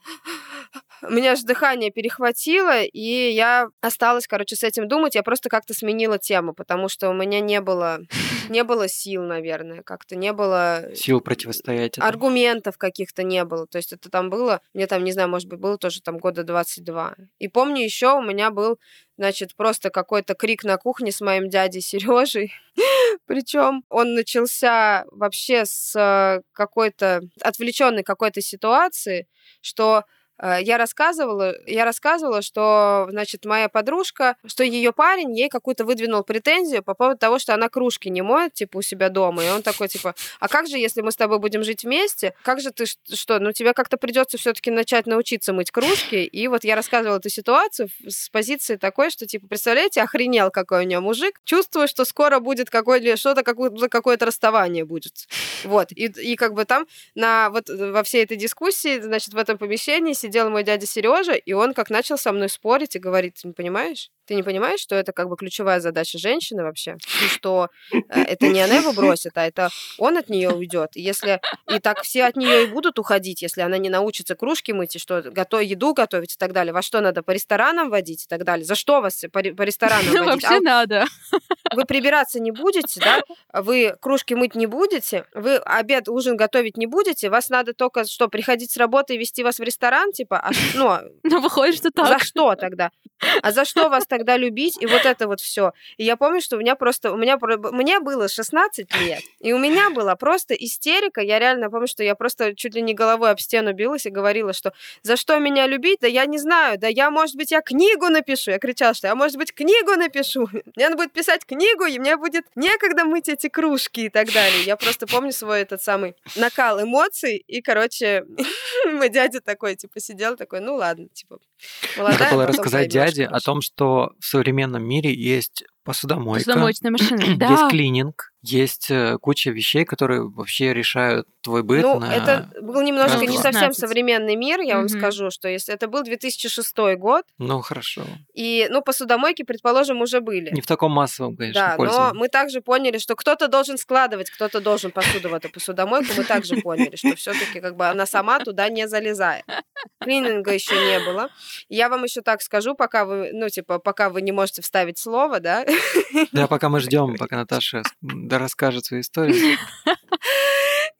У меня же дыхание перехватило, и я осталась, короче, с этим думать. Я просто как-то сменила тему, потому что у меня не было, не было сил, наверное, как-то не было Сил противостоять этому. аргументов каких-то не было. То есть это там было, мне там, не знаю, может быть, было тоже там года 22. И помню еще у меня был, значит, просто какой-то крик на кухне с моим дядей Сережей. Причем он начался вообще с э, какой-то отвлеченной какой-то ситуации, что я рассказывала, я рассказывала, что, значит, моя подружка, что ее парень ей какую-то выдвинул претензию по поводу того, что она кружки не моет, типа, у себя дома. И он такой, типа, а как же, если мы с тобой будем жить вместе, как же ты, что, ну, тебе как-то придется все-таки начать научиться мыть кружки. И вот я рассказывала эту ситуацию с позиции такой, что, типа, представляете, охренел какой у нее мужик, чувствую, что скоро будет какое что-то, какое- какое-то расставание будет. Вот, и, и как бы там на, вот во всей этой дискуссии, значит, в этом помещении сидел мой дядя Сережа, и он как начал со мной спорить и говорить, ты не понимаешь? Ты не понимаешь, что это как бы ключевая задача женщины вообще? И что э, это не она его бросит, а это он от нее уйдет. И если и так все от нее и будут уходить, если она не научится кружки мыть, и что готов, еду готовить и так далее. Во что надо? По ресторанам водить и так далее. За что вас по, по ресторанам водить? Вообще а надо. Вы прибираться не будете, да? Вы кружки мыть не будете, вы обед, ужин готовить не будете, вас надо только что, приходить с работы и вести вас в ресторан, типа, а, ну, ну, выходит, что так. За что тогда? А за что вас тогда любить? И вот это вот все. И я помню, что у меня просто, у меня, мне было 16 лет, и у меня была просто истерика. Я реально помню, что я просто чуть ли не головой об стену билась и говорила, что за что меня любить? Да я не знаю. Да я, может быть, я книгу напишу. Я кричала, что я, может быть, книгу напишу. Мне надо будет писать книгу, и мне будет некогда мыть эти кружки и так далее. Я просто помню свой этот самый накал эмоций, и, короче, мой дядя такой, типа, сидел такой, ну ладно, типа, молодая. Надо было рассказать дяде о том, что в современном мире есть посудомойка, Посудомоечная машина, да. есть клининг, есть э, куча вещей, которые вообще решают твой быт. Ну, на... это был немножко не совсем современный мир, я вам скажу, что если это был 2006 год. Ну, хорошо. И, ну, посудомойки, предположим, уже были. Не в таком массовом, конечно, Да, но мы также поняли, что кто-то должен складывать, кто-то должен посуду в эту посудомойку. Мы также поняли, что все-таки как бы она сама туда не залезает. Клининга еще не было. Я вам еще так скажу, пока вы, ну, типа, пока вы не можете вставить слово, да, да, пока мы ждем, пока Наташа расскажет свою историю.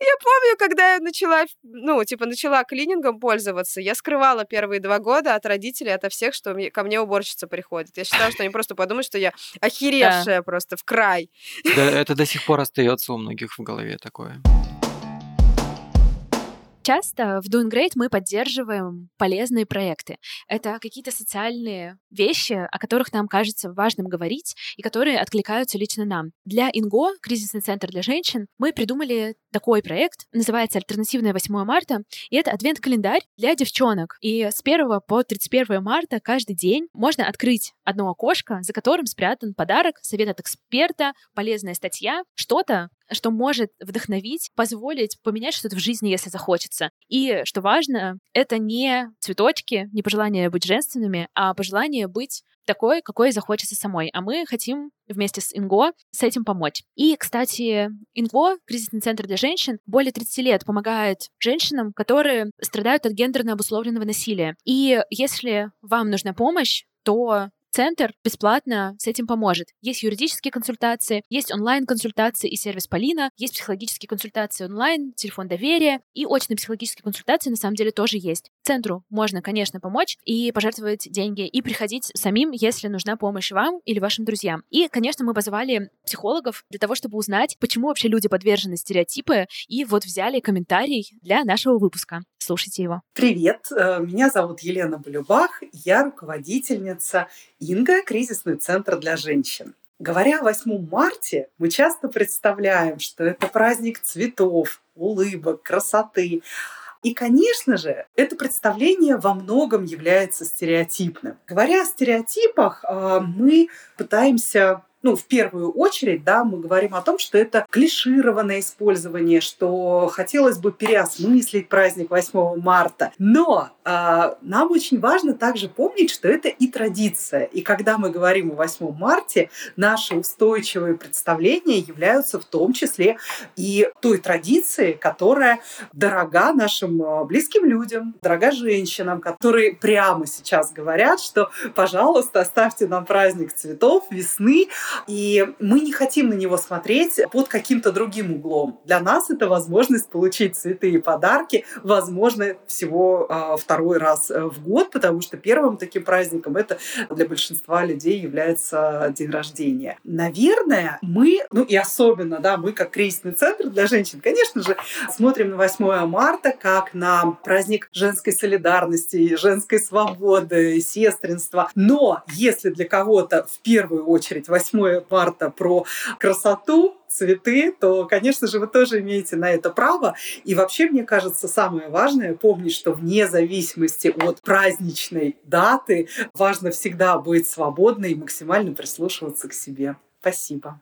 Я помню, когда я начала, ну, типа, начала клинингом пользоваться, я скрывала первые два года от родителей, от всех, что ко мне уборщица приходит. Я считала, что они просто подумают, что я охеревшая да. просто в край. Да, это до сих пор остается у многих в голове такое. Часто в Doing Great мы поддерживаем полезные проекты. Это какие-то социальные вещи, о которых нам кажется важным говорить и которые откликаются лично нам. Для Инго, кризисный центр для женщин, мы придумали такой проект, называется «Альтернативное 8 марта», и это адвент-календарь для девчонок. И с 1 по 31 марта каждый день можно открыть одно окошко, за которым спрятан подарок, совет от эксперта, полезная статья, что-то, что может вдохновить, позволить поменять что-то в жизни, если захочется. И, что важно, это не цветочки, не пожелание быть женственными, а пожелание быть такой, какой захочется самой. А мы хотим вместе с Инго с этим помочь. И, кстати, Инго, кризисный центр для женщин, более 30 лет помогает женщинам, которые страдают от гендерно обусловленного насилия. И если вам нужна помощь, то Центр бесплатно с этим поможет. Есть юридические консультации, есть онлайн-консультации и сервис Полина, есть психологические консультации онлайн, телефон доверия и очные психологические консультации на самом деле тоже есть. Центру можно, конечно, помочь и пожертвовать деньги, и приходить самим, если нужна помощь вам или вашим друзьям. И, конечно, мы позвали психологов для того, чтобы узнать, почему вообще люди подвержены стереотипы, и вот взяли комментарий для нашего выпуска. Слушайте его. Привет, э, меня зовут Елена Болюбах, я руководительница Инга, кризисный центр для женщин. Говоря о 8 марте, мы часто представляем, что это праздник цветов, улыбок, красоты. И, конечно же, это представление во многом является стереотипным. Говоря о стереотипах, э, мы пытаемся ну, в первую очередь, да, мы говорим о том, что это клишированное использование, что хотелось бы переосмыслить праздник 8 марта. Но э, нам очень важно также помнить, что это и традиция. И когда мы говорим о 8 марте, наши устойчивые представления являются в том числе и той традицией, которая дорога нашим а, близким людям, дорога женщинам, которые прямо сейчас говорят, что, пожалуйста, оставьте нам праздник цветов, весны, и мы не хотим на него смотреть под каким-то другим углом. Для нас это возможность получить цветы и подарки, возможно, всего а, второй раз э, в год, потому что первым таким праздником это для большинства людей является день рождения. Наверное, мы, ну и особенно, да, мы как кризисный центр для женщин, конечно же, смотрим на 8 марта как на праздник женской солидарности, женской свободы, сестринства. Но если для кого-то в первую очередь 8 8 марта про красоту, цветы, то, конечно же, вы тоже имеете на это право. И вообще, мне кажется, самое важное помнить, что вне зависимости от праздничной даты важно всегда быть свободной и максимально прислушиваться к себе. Спасибо.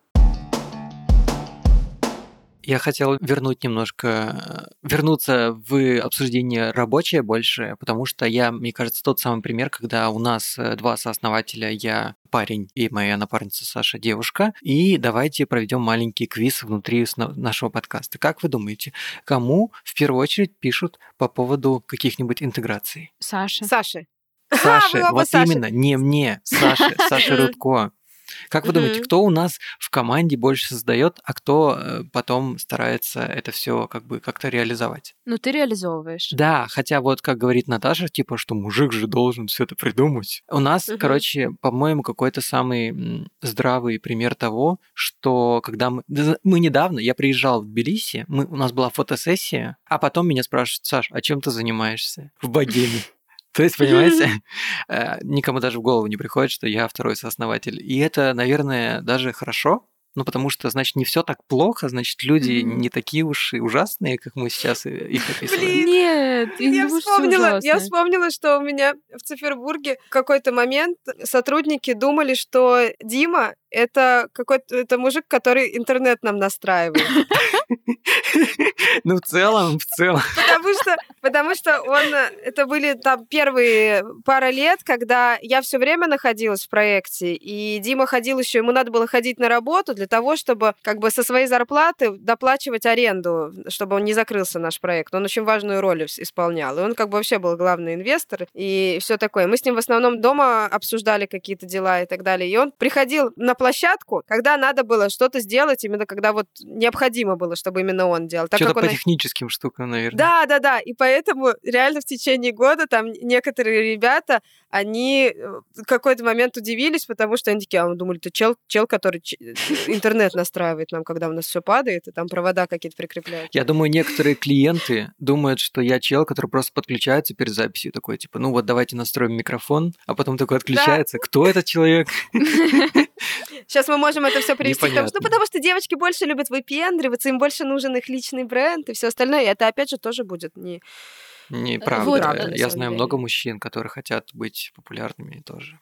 Я хотел вернуть немножко, вернуться в обсуждение рабочее больше, потому что я, мне кажется, тот самый пример, когда у нас э, два сооснователя, я парень и моя напарница Саша девушка, и давайте проведем маленький квиз внутри нашего подкаста. Как вы думаете, кому в первую очередь пишут по поводу каких-нибудь интеграций? Саша. Саша. Саша, вот Саши. именно, не мне, Саша, Саша Рудко. Как вы думаете, кто у нас в команде больше создает, а кто э, потом старается это все как бы как-то реализовать? Ну, ты реализовываешь. Да, хотя вот как говорит Наташа, типа, что мужик же должен все это придумать. У нас, угу. короче, по-моему, какой-то самый здравый пример того, что когда мы... Мы недавно, я приезжал в Тбилиси, мы, у нас была фотосессия, а потом меня спрашивают, Саш, а чем ты занимаешься в богеме? То есть, понимаете, э, никому даже в голову не приходит, что я второй сооснователь. И это, наверное, даже хорошо, ну, потому что, значит, не все так плохо, значит, люди mm-hmm. не такие уж и ужасные, как мы сейчас их описываем. Блин, Нет, я, я вспомнила, я вспомнила, что у меня в Цифербурге в какой-то момент сотрудники думали, что Дима это какой-то это мужик, который интернет нам настраивает. Ну, в целом, в целом. Потому что, потому что он, это были там первые пара лет, когда я все время находилась в проекте, и Дима ходил еще, ему надо было ходить на работу для того, чтобы как бы со своей зарплаты доплачивать аренду, чтобы он не закрылся наш проект. Он очень важную роль исполнял, и он как бы вообще был главный инвестор и все такое. Мы с ним в основном дома обсуждали какие-то дела и так далее, и он приходил на площадку, когда надо было что-то сделать, именно когда вот необходимо было, чтобы именно он делал. Что-то по он... техническим штукам, наверное. Да, да, да. И поэтому реально в течение года там некоторые ребята, они э, в какой-то момент удивились, потому что они такие, а мы думали, ты чел, чел, который э, интернет настраивает нам, когда у нас все падает, и там провода какие-то прикрепляют. Я думаю, некоторые клиенты думают, что я чел, который просто подключается перед записью, такой, типа, ну вот давайте настроим микрофон, а потом такой отключается. Да. Кто этот человек? Сейчас мы можем это все привести к тому, что ну, потому что девочки больше любят выпендриваться, им больше нужен их личный бренд и все остальное. И это опять же тоже будет не Неправда. Вот, Я знаю деле. много мужчин, которые хотят быть популярными тоже.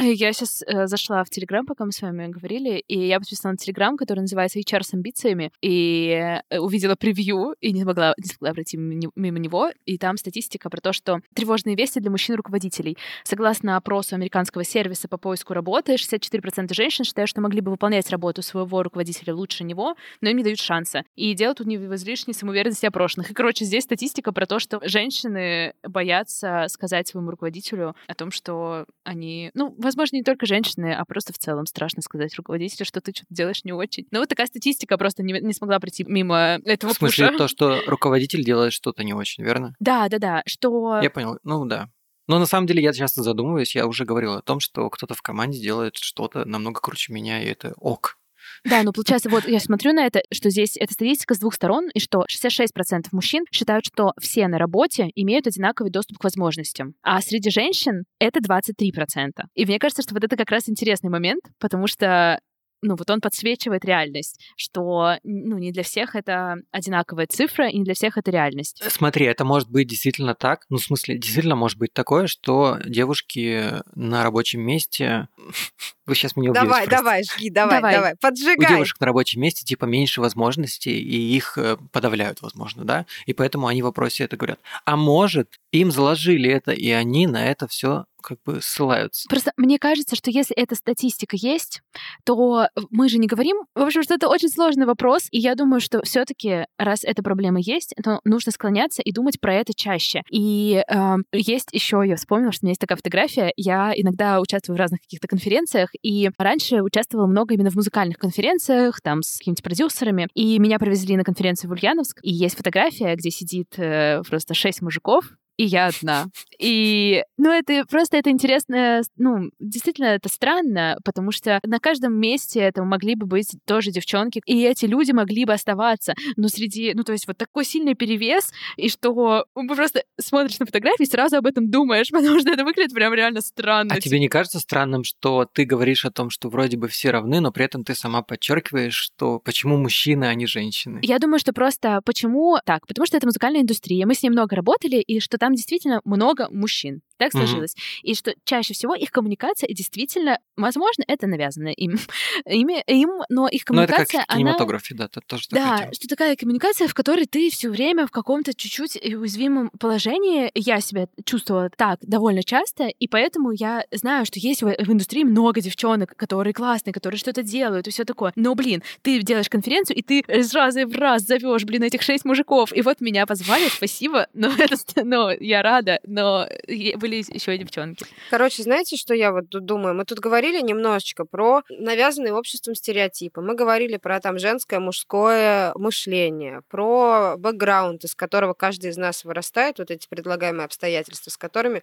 Я сейчас э, зашла в Телеграм, пока мы с вами говорили, и я подписана на Телеграм, который называется HR с амбициями, и э, увидела превью, и не смогла, не смогла пройти мимо него, и там статистика про то, что тревожные вести для мужчин-руководителей. Согласно опросу американского сервиса по поиску работы, 64% женщин считают, что могли бы выполнять работу своего руководителя лучше него, но им не дают шанса. И дело тут не в излишней самоуверенности опрошенных. И, короче, здесь статистика про то, что женщины боятся сказать своему руководителю о том, что они, ну, возможно, не только женщины, а просто в целом страшно сказать руководителю, что ты что-то делаешь не очень. Но вот такая статистика просто не, не смогла пройти мимо этого В смысле, пуша. то, что руководитель делает что-то не очень, верно? Да, да, да, что... Я понял, ну да. Но на самом деле я часто задумываюсь, я уже говорил о том, что кто-то в команде делает что-то намного круче меня, и это ок. Да, ну получается, вот я смотрю на это, что здесь эта статистика с двух сторон, и что 66% мужчин считают, что все на работе имеют одинаковый доступ к возможностям, а среди женщин это 23%. И мне кажется, что вот это как раз интересный момент, потому что ну, вот он подсвечивает реальность, что, ну, не для всех это одинаковая цифра, и не для всех это реальность. Смотри, это может быть действительно так, ну, в смысле, действительно может быть такое, что девушки на рабочем месте... Вы сейчас меня убьете. Давай, просто. давай, жги, давай, давай, давай, поджигай. У девушек на рабочем месте, типа, меньше возможностей, и их э, подавляют, возможно, да? И поэтому они в вопросе это говорят. А может, им заложили это, и они на это все как бы ссылаются. Просто мне кажется, что если эта статистика есть, то мы же не говорим. В общем, что это очень сложный вопрос, и я думаю, что все-таки, раз эта проблема есть, то нужно склоняться и думать про это чаще. И э, есть еще, я вспомнила, что у меня есть такая фотография. Я иногда участвую в разных каких-то конференциях, и раньше участвовала много именно в музыкальных конференциях, там с какими-то продюсерами. И меня привезли на конференцию в Ульяновск, и есть фотография, где сидит э, просто шесть мужиков, и я одна. И, ну, это просто это интересно, ну, действительно, это странно, потому что на каждом месте это могли бы быть тоже девчонки, и эти люди могли бы оставаться, но среди, ну, то есть вот такой сильный перевес, и что просто смотришь на фотографии и сразу об этом думаешь, потому что это выглядит прям реально странно. А тебе не кажется странным, что ты говоришь о том, что вроде бы все равны, но при этом ты сама подчеркиваешь, что почему мужчины, а не женщины? Я думаю, что просто почему так? Потому что это музыкальная индустрия, мы с ней много работали, и что там там действительно много мужчин. Так сложилось. Mm-hmm. И что чаще всего их коммуникация действительно, возможно, это навязано им, ими, им, но их коммуникация, ну, это как в кинематографе, она... да, тоже Да, что такая коммуникация, в которой ты все время в каком-то чуть-чуть уязвимом положении. Я себя чувствовала так довольно часто, и поэтому я знаю, что есть в, в индустрии много девчонок, которые классные, которые что-то делают и все такое. Но, блин, ты делаешь конференцию, и ты с раза в раз зовешь, блин, этих шесть мужиков. И вот меня позвали, спасибо, но, это, но я рада, но были еще девчонки. Короче, знаете, что я вот тут думаю? Мы тут говорили немножечко про навязанные обществом стереотипы. Мы говорили про там женское, мужское мышление, про бэкграунд, из которого каждый из нас вырастает, вот эти предлагаемые обстоятельства, с которыми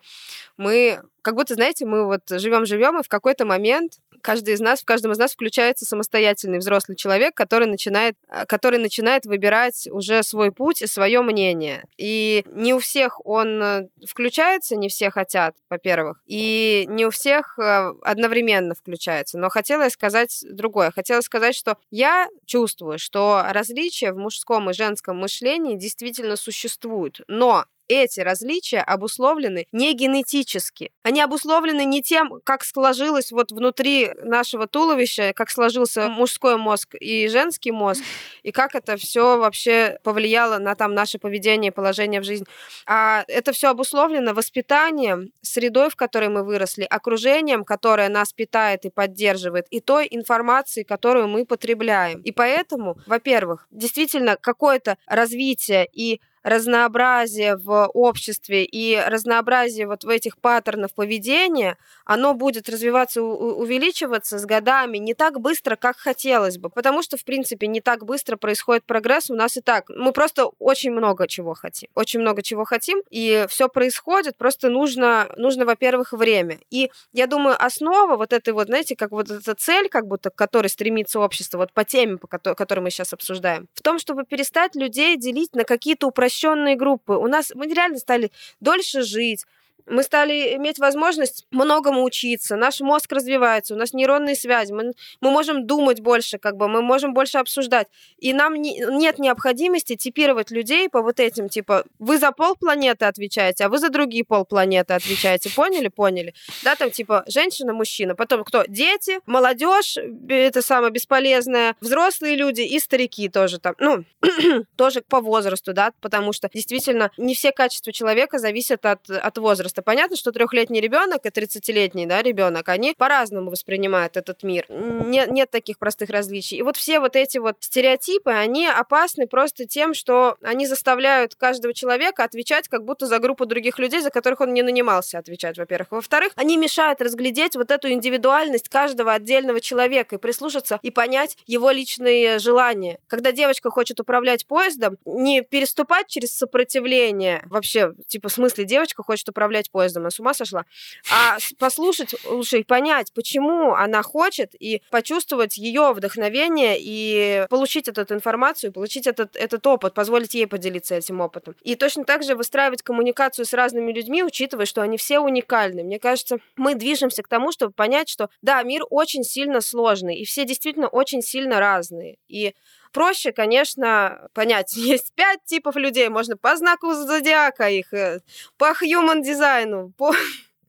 мы, как будто, знаете, мы вот живем-живем, и в какой-то момент каждый из нас, в каждом из нас включается самостоятельный взрослый человек, который начинает, э, который начинает выбирать уже свой путь и свое мнение. И не у всех он э, включается, не все хотят, во-первых, и не у всех э, одновременно включается. Но хотела сказать другое. Хотела сказать, что я чувствую, что различия в мужском и женском мышлении действительно существуют. Но эти различия обусловлены не генетически. Они обусловлены не тем, как сложилось вот внутри нашего туловища, как сложился мужской мозг и женский мозг, и как это все вообще повлияло на там наше поведение и положение в жизни. А это все обусловлено воспитанием, средой, в которой мы выросли, окружением, которое нас питает и поддерживает, и той информацией, которую мы потребляем. И поэтому, во-первых, действительно какое-то развитие и разнообразие в обществе и разнообразие вот в этих паттернов поведения, оно будет развиваться, увеличиваться с годами не так быстро, как хотелось бы, потому что, в принципе, не так быстро происходит прогресс у нас и так. Мы просто очень много чего хотим, очень много чего хотим, и все происходит, просто нужно, нужно, во-первых, время. И я думаю, основа вот этой вот, знаете, как вот эта цель, как будто к которой стремится общество, вот по теме, по которой, мы сейчас обсуждаем, в том, чтобы перестать людей делить на какие-то упрощенные упрощенные группы. У нас мы реально стали дольше жить, мы стали иметь возможность многому учиться, наш мозг развивается, у нас нейронные связи, мы, мы можем думать больше, как бы, мы можем больше обсуждать. И нам не, нет необходимости типировать людей по вот этим, типа, вы за пол планеты отвечаете, а вы за другие пол планеты отвечаете. Поняли? Поняли. Да, там, типа, женщина, мужчина. Потом кто? Дети, молодежь, это самое бесполезное, взрослые люди и старики тоже там. Ну, тоже по возрасту, да, потому что действительно не все качества человека зависят от, от возраста возраста. Понятно, что трехлетний ребенок и 30-летний да, ребенок, они по-разному воспринимают этот мир. Нет, нет таких простых различий. И вот все вот эти вот стереотипы, они опасны просто тем, что они заставляют каждого человека отвечать как будто за группу других людей, за которых он не нанимался отвечать, во-первых. Во-вторых, они мешают разглядеть вот эту индивидуальность каждого отдельного человека и прислушаться и понять его личные желания. Когда девочка хочет управлять поездом, не переступать через сопротивление, вообще, типа, в смысле, девочка хочет управлять управлять поездом, она с ума сошла. А послушать лучше и понять, почему она хочет, и почувствовать ее вдохновение, и получить эту информацию, получить этот, этот опыт, позволить ей поделиться этим опытом. И точно так же выстраивать коммуникацию с разными людьми, учитывая, что они все уникальны. Мне кажется, мы движемся к тому, чтобы понять, что да, мир очень сильно сложный, и все действительно очень сильно разные. И проще, конечно, понять. Есть пять типов людей. Можно по знаку зодиака их, э, по human дизайну, по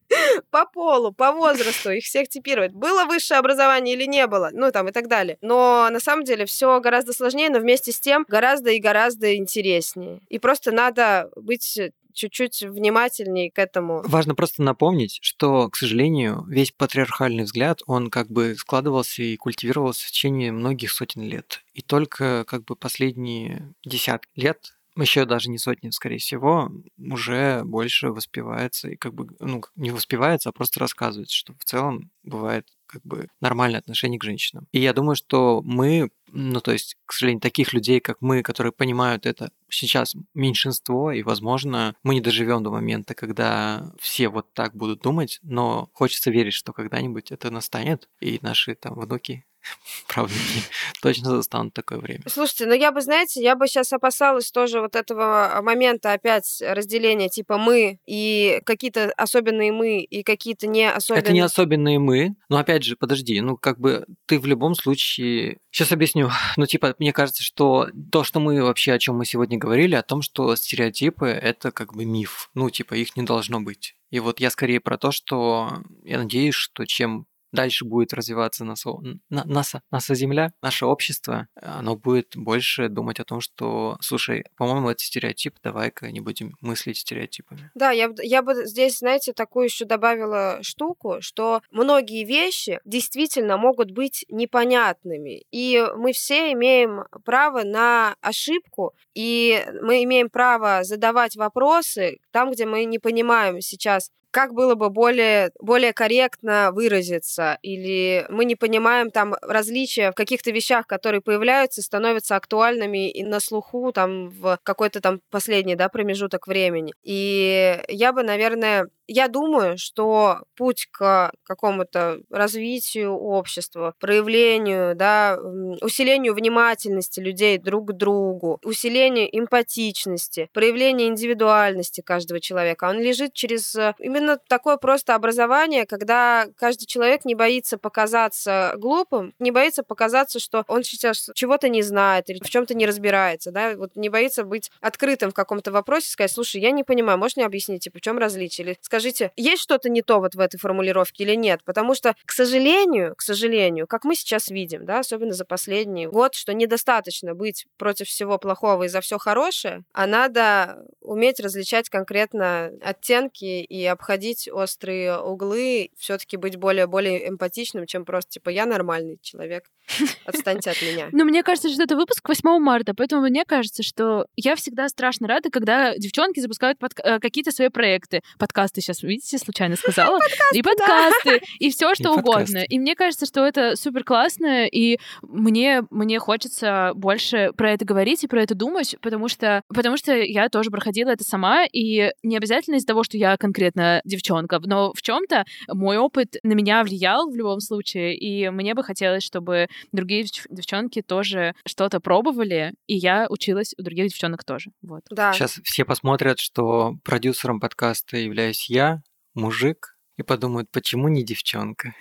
по полу, по возрасту их всех типировать. Было высшее образование или не было, ну там и так далее. Но на самом деле все гораздо сложнее, но вместе с тем гораздо и гораздо интереснее. И просто надо быть чуть-чуть внимательнее к этому. Важно просто напомнить, что, к сожалению, весь патриархальный взгляд, он как бы складывался и культивировался в течение многих сотен лет. И только как бы последние десятки лет еще даже не сотни, скорее всего, уже больше воспевается и как бы, ну, не воспевается, а просто рассказывается, что в целом бывает как бы нормальное отношение к женщинам. И я думаю, что мы, ну то есть, к сожалению, таких людей, как мы, которые понимают это, сейчас меньшинство, и, возможно, мы не доживем до момента, когда все вот так будут думать, но хочется верить, что когда-нибудь это настанет, и наши там внуки правнуки точно застанут такое время. Слушайте, ну я бы, знаете, я бы сейчас опасалась тоже вот этого момента опять разделения типа мы и какие-то особенные мы и какие-то не особенные. Это не особенные мы, но опять же, подожди, ну как бы ты в любом случае... Сейчас объясню. Ну типа, мне кажется, что то, что мы вообще, о чем мы сегодня говорили, о том, что стереотипы — это как бы миф. Ну типа, их не должно быть. И вот я скорее про то, что я надеюсь, что чем дальше будет развиваться наша, наша, наша Земля, наше общество, оно будет больше думать о том, что, слушай, по-моему, это стереотип, давай-ка не будем мыслить стереотипами. Да, я, я бы здесь, знаете, такую еще добавила штуку, что многие вещи действительно могут быть непонятными, и мы все имеем право на ошибку, и мы имеем право задавать вопросы там, где мы не понимаем сейчас как было бы более, более корректно выразиться, или мы не понимаем там различия в каких-то вещах, которые появляются, становятся актуальными и на слуху там в какой-то там последний да, промежуток времени. И я бы, наверное, я думаю, что путь к какому-то развитию общества, проявлению, да, усилению внимательности людей друг к другу, усилению эмпатичности, проявлению индивидуальности каждого человека, он лежит через э, именно такое просто образование, когда каждый человек не боится показаться глупым, не боится показаться, что он сейчас чего-то не знает или в чем-то не разбирается, да, вот не боится быть открытым в каком-то вопросе, сказать, слушай, я не понимаю, можешь мне объяснить, типа, в чем различие? Или скажите, есть что-то не то вот в этой формулировке или нет? Потому что, к сожалению, к сожалению, как мы сейчас видим, да, особенно за последний год, что недостаточно быть против всего плохого и за все хорошее, а надо уметь различать конкретно оттенки и обходить острые углы, все-таки быть более-более эмпатичным, чем просто типа я нормальный человек. Отстаньте от меня. Ну, мне кажется, что это выпуск 8 марта, поэтому мне кажется, что я всегда страшно рада, когда девчонки запускают под... Э, какие-то свои проекты. Подкасты сейчас, видите, случайно сказала. И подкасты, и все что угодно. И мне кажется, что это супер классно, и мне, мне хочется больше про это говорить и про это думать, потому что, потому что я тоже проходила это сама, и не обязательно из-за того, что я конкретно девчонка, но в чем-то мой опыт на меня влиял в любом случае, и мне бы хотелось, чтобы другие девчонки тоже что-то пробовали, и я училась у других девчонок тоже. Вот. Да. Сейчас все посмотрят, что продюсером подкаста являюсь я, мужик, и подумают, почему не девчонка.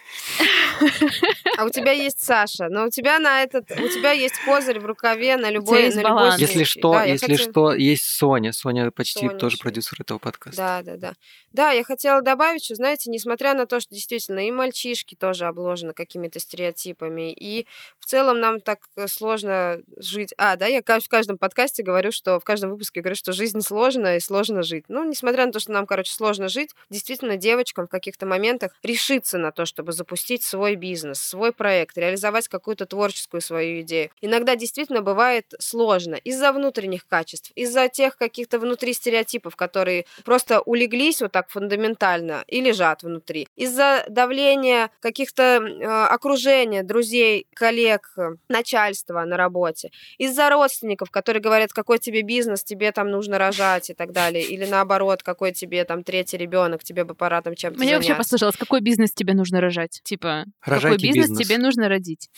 А у тебя есть Саша, но у тебя на этот, у тебя есть козырь в рукаве на любой, на любой случай. Если что, да, если хотела... что, есть Соня. Соня почти Соня тоже продюсер этого подкаста. Да, да, да. Да, я хотела добавить, что, знаете, несмотря на то, что действительно и мальчишки тоже обложены какими-то стереотипами, и в целом нам так э, сложно жить. А, да, я в каждом подкасте говорю, что в каждом выпуске говорю, что жизнь сложная и сложно жить. Ну, несмотря на то, что нам, короче, сложно жить, действительно девочкам в каких-то моментах решиться на то, чтобы запустить свой бизнес, свой проект, реализовать какую-то творческую свою идею. Иногда действительно бывает сложно из-за внутренних качеств, из-за тех каких-то внутри стереотипов, которые просто улеглись вот так фундаментально и лежат внутри. Из-за давления каких-то э, окружения, друзей, коллег, начальства на работе. Из-за родственников, которые говорят, какой тебе бизнес, тебе там нужно рожать и так далее. Или наоборот, какой тебе там третий ребенок, тебе бы пора там чем-то Мне заняться. вообще послушалось, какой бизнес тебе нужно рожать? Типа, Рожайте какой бизнес, бизнес тебе нужно родить?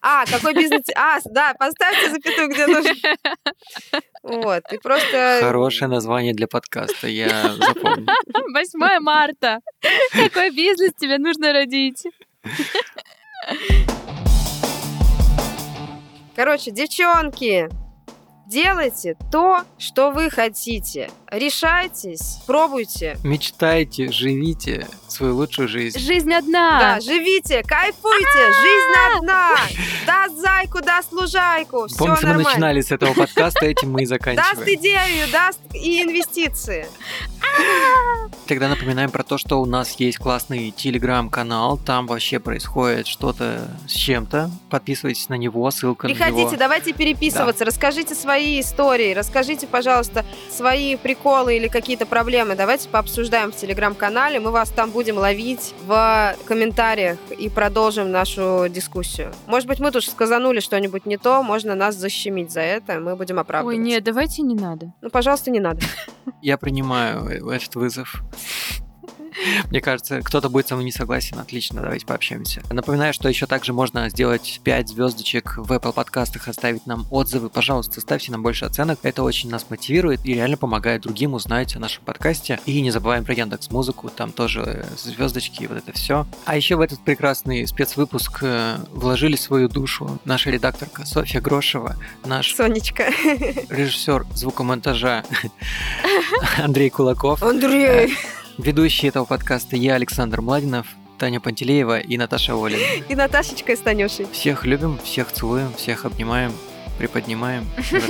А, какой бизнес... А, да, поставьте запятую, где нужно. Вот, и просто... Хорошее название для подкаста, я запомню. 8 марта. Какой бизнес тебе нужно родить? Короче, девчонки, делайте то, что вы хотите. Решайтесь, пробуйте. Мечтайте, живите свою лучшую жизнь. Жизнь одна. Да, живите, кайфуйте, жизнь одна. Даст зайку, даст лужайку, все Помните, нормально. мы начинали с этого подкаста, этим мы и заканчиваем. Даст идею, даст и инвестиции. Тогда напоминаем про то, что у нас есть классный телеграм-канал, там вообще происходит что-то с чем-то. Подписывайтесь на него, ссылка Приходите, на него. давайте переписываться, да. расскажите свои истории, расскажите, пожалуйста, свои приколы или какие-то проблемы. Давайте пообсуждаем в телеграм-канале, мы вас там будем ловить в комментариях и продолжим нашу дискуссию. Может быть, мы тут сказанули что-нибудь не то, можно нас защемить за это, мы будем оправдываться. Ой, нет, давайте не надо. Ну, пожалуйста, не надо. Я принимаю этот вызов. Мне кажется, кто-то будет со мной не согласен. Отлично, давайте пообщаемся. Напоминаю, что еще также можно сделать 5 звездочек в Apple подкастах, оставить нам отзывы. Пожалуйста, ставьте нам больше оценок. Это очень нас мотивирует и реально помогает другим узнать о нашем подкасте. И не забываем про Яндекс Музыку, там тоже звездочки и вот это все. А еще в этот прекрасный спецвыпуск э, вложили свою душу наша редакторка Софья Грошева, наш Сонечка. режиссер звукомонтажа Андрей Кулаков. Андрей. Ведущие этого подкаста я, Александр Младинов, Таня Пантелеева и Наташа Олина. И Наташечка с Танюшей. Всех любим, всех целуем, всех обнимаем, приподнимаем.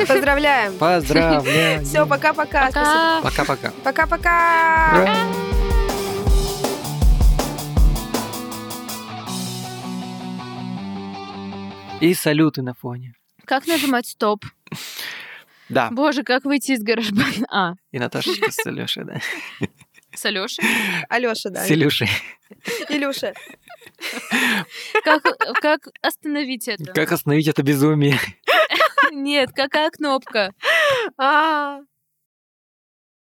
Поздравляем. Поздравляем! Все, пока-пока. Пока-пока. Пока-пока. И салюты на фоне. Как нажимать стоп? Да, Боже, как выйти из гаражбана? А, и Наташечка с Илюшей, да. С Алёшей? Алёша, да. С Илюшей. Илюша. Как, как остановить это? Как остановить это безумие? Нет, какая кнопка? А,